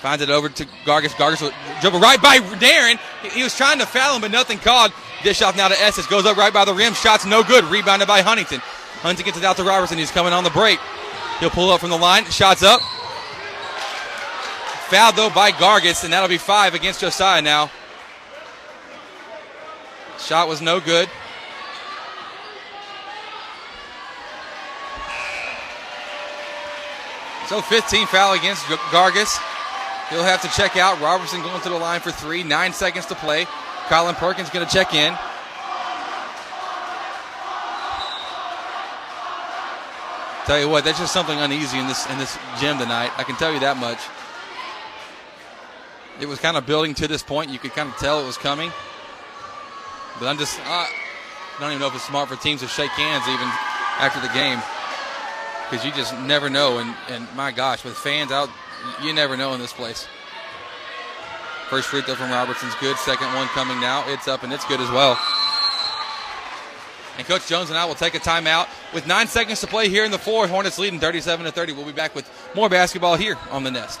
Finds it over to Gargis. Gargis will dribble right by Darren. He, was trying to foul him, but nothing called. Dish off now to Estes. Goes up right by the rim. Shots no good. Rebounded by Huntington. Huntington gets it out to Robertson. He's coming on the break. He'll pull up from the line. Shots up. Fouled though by Gargis, and that'll be five against Josiah now. Shot was no good. So 15 foul against Gargis. He'll have to check out. Robertson going to the line for three. Nine seconds to play. Colin Perkins going to check in. Tell you what, that's just something uneasy in this in this gym tonight. I can tell you that much. It was kind of building to this point. You could kind of tell it was coming. But I'm just, I don't even know if it's smart for teams to shake hands even after the game because you just never know. And, and my gosh, with fans out, you never know in this place. First free throw from Robertson's good. Second one coming now. It's up and it's good as well. And Coach Jones and I will take a timeout with nine seconds to play here in the fourth. Hornets leading 37 to 30. We'll be back with more basketball here on the Nest.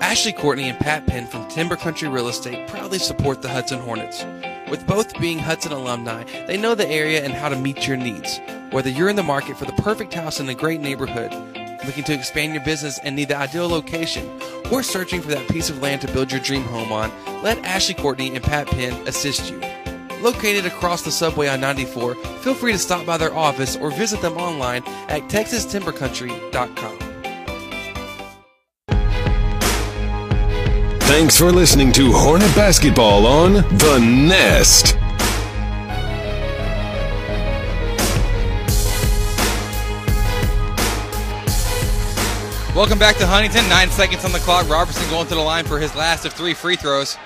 Ashley Courtney and Pat Penn from Timber Country Real Estate proudly support the Hudson Hornets. With both being Hudson alumni, they know the area and how to meet your needs. Whether you're in the market for the perfect house in a great neighborhood, looking to expand your business and need the ideal location, or searching for that piece of land to build your dream home on, let Ashley Courtney and Pat Penn assist you. Located across the subway on 94, feel free to stop by their office or visit them online at texastimbercountry.com.
Thanks for listening to Hornet Basketball on The Nest.
Welcome back to Huntington. Nine seconds on the clock. Robertson going to the line for his last of three free throws.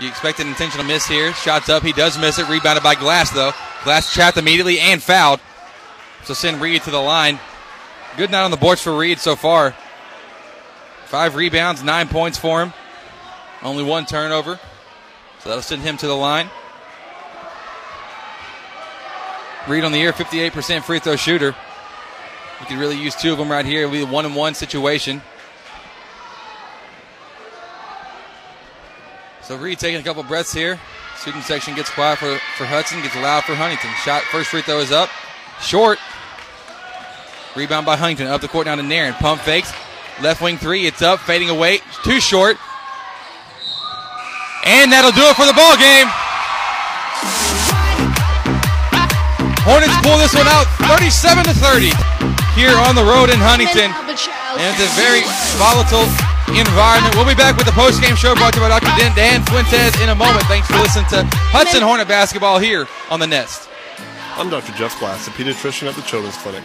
You expect an intentional miss here. Shots up. He does miss it. Rebounded by Glass, though. Glass trapped immediately and fouled. So send Reed to the line. Good night on the boards for Reed so far. Five rebounds, nine points for him. Only one turnover. So that'll send him to the line. Reed on the year, 58% free throw shooter. You could really use two of them right here. It'll be a one and one situation. So Reed taking a couple breaths here. Student section gets quiet for, for Hudson, gets loud for Huntington. Shot first free throw is up. Short. Rebound by Huntington. Up the court down to Nairn. Pump fakes. Left wing three. It's up. Fading away. Too short. And that'll do it for the ball game. Hornets pull this one out 37 to 30 here on the road in Huntington. And it's a very volatile environment. We'll be back with the post-game show brought to you by Dr. Dan, Dan Fuentes in a moment. Thanks for listening to Hudson Hornet basketball here on the Nest.
I'm Dr. Jeff Glass, a pediatrician at the Children's Clinic.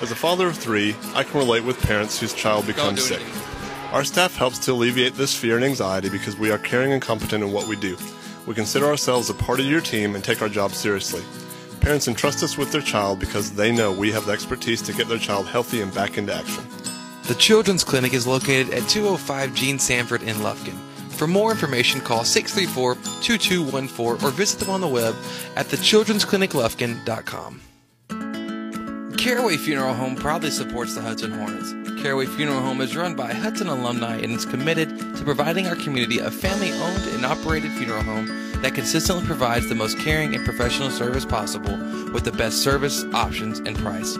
As a father of three, I can relate with parents whose child becomes sick. Our staff helps to alleviate this fear and anxiety because we are caring and competent in what we do. We consider ourselves a part of your team and take our job seriously. Parents entrust us with their child because they know we have the expertise to get their child healthy and back into action.
The Children's Clinic is located at 205 Gene Sanford in Lufkin. For more information, call 634 2214 or visit them on the web at thechildren'scliniclufkin.com. Caraway Funeral Home proudly supports the Hudson Hornets. Caraway Funeral Home is run by Hudson alumni and is committed to providing our community a family owned and operated funeral home that consistently provides the most caring and professional service possible with the best service, options, and price.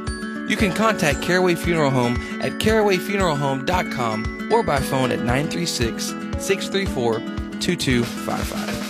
You can contact Caraway Funeral Home at carawayfuneralhome.com or by phone at 936 634 2255.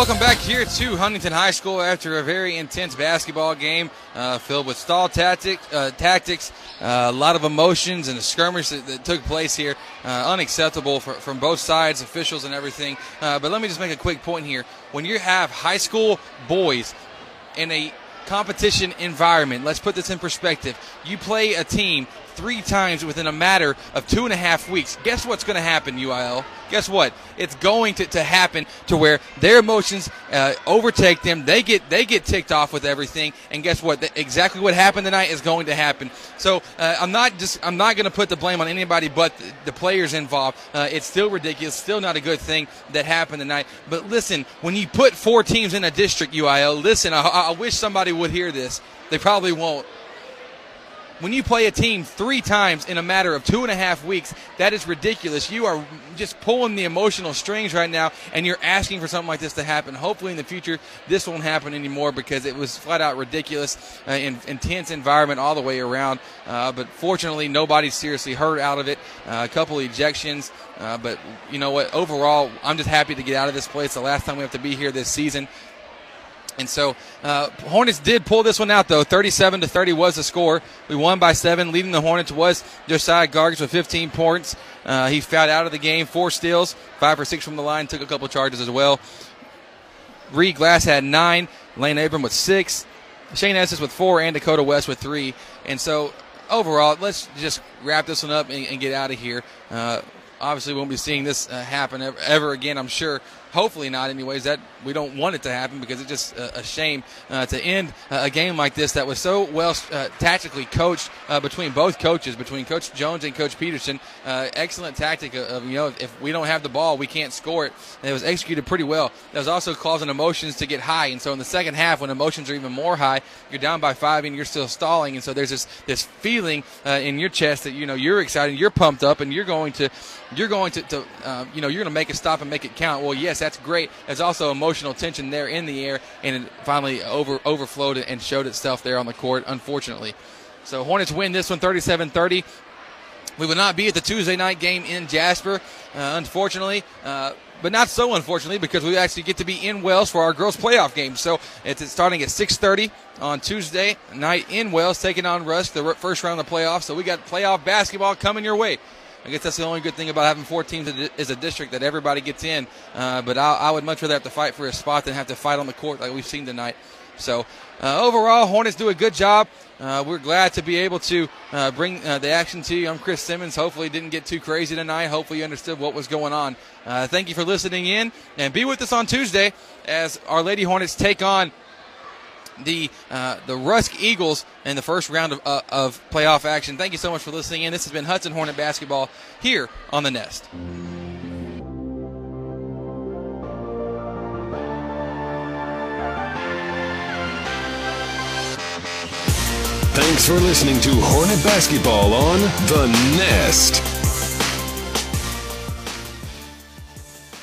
Welcome back here to Huntington High School after a very intense basketball game uh, filled with stall tactic, uh, tactics, uh, a lot of emotions, and a skirmish that, that took place here. Uh, unacceptable for, from both sides, officials, and everything. Uh, but let me just make a quick point here. When you have high school boys in a competition environment, let's put this in perspective. You play a team three times within a matter of two and a half weeks. Guess what's going to happen, UIL? Guess what? It's going to, to happen to where their emotions uh, overtake them. They get they get ticked off with everything, and guess what? exactly what happened tonight is going to happen. So uh, I'm not just I'm not going to put the blame on anybody but the, the players involved. Uh, it's still ridiculous. Still not a good thing that happened tonight. But listen, when you put four teams in a district, UIL, listen. I, I wish somebody would hear this. They probably won't when you play a team three times in a matter of two and a half weeks, that is ridiculous. You are just pulling the emotional strings right now, and you're asking for something like this to happen. Hopefully, in the future, this won't happen anymore because it was flat out ridiculous, uh, in, intense environment all the way around. Uh, but fortunately, nobody's seriously hurt out of it. Uh, a couple ejections, uh, but you know what? Overall, I'm just happy to get out of this place. The last time we have to be here this season. And so uh, Hornets did pull this one out though. 37 to 30 was the score. We won by seven. Leading the Hornets was Josiah Gargis with 15 points. Uh, he fouled out of the game, four steals, five for six from the line, took a couple charges as well. Reed Glass had nine. Lane Abram with six. Shane Estes with four, and Dakota West with three. And so overall, let's just wrap this one up and, and get out of here. Uh, obviously, we won't be seeing this uh, happen ever, ever again, I'm sure hopefully not anyways that we don't want it to happen because it's just a, shame uh, to end a game like this that was so well uh, tactically coached uh, between both coaches between coach jones and coach peterson. Uh, excellent tactic of, you know if we don't have the ball we can't score it. And it was executed pretty well. That was also causing emotions to get high. And so in the second half when emotions are even more high you're down by five and you're still stalling. And so there's this this feeling uh, in your chest that you know you're excited you're pumped up and you're going to you're going to, to uh, you know you're going to make a stop and make it count. Well yes that's great. There's also emotional tension there in the air, and it finally over overflowed and showed itself there on the court, unfortunately. So Hornets win this one 37 30. We will not be at the Tuesday night game in Jasper, uh, unfortunately. Uh, but not so unfortunately because we actually get to be in Wells for our girls playoff game. So it's starting at 6:30 on Tuesday night in Wells, taking on Rusk, the first round of the playoffs. So we got playoff basketball coming your way. I guess that's the only good thing about having four teams is a district that everybody gets in. Uh, but I, I, would much rather have to fight for a spot than have to fight on the court like we've seen tonight. So uh, overall, Hornets do a good job. Uh, we're glad to be able to uh, bring uh, the action to you. I'm Chris Simmons. Hopefully, didn't get too crazy tonight. Hopefully, you understood what was going on. Uh, thank you for listening in, and be with us on Tuesday as our Lady Hornets take on the uh, the Rusk Eagles in the first round of, uh, of playoff action. Thank you so much for listening in. This has been Hudson Hornet basketball here on the Nest.
Thanks for listening to Hornet Basketball on The Nest.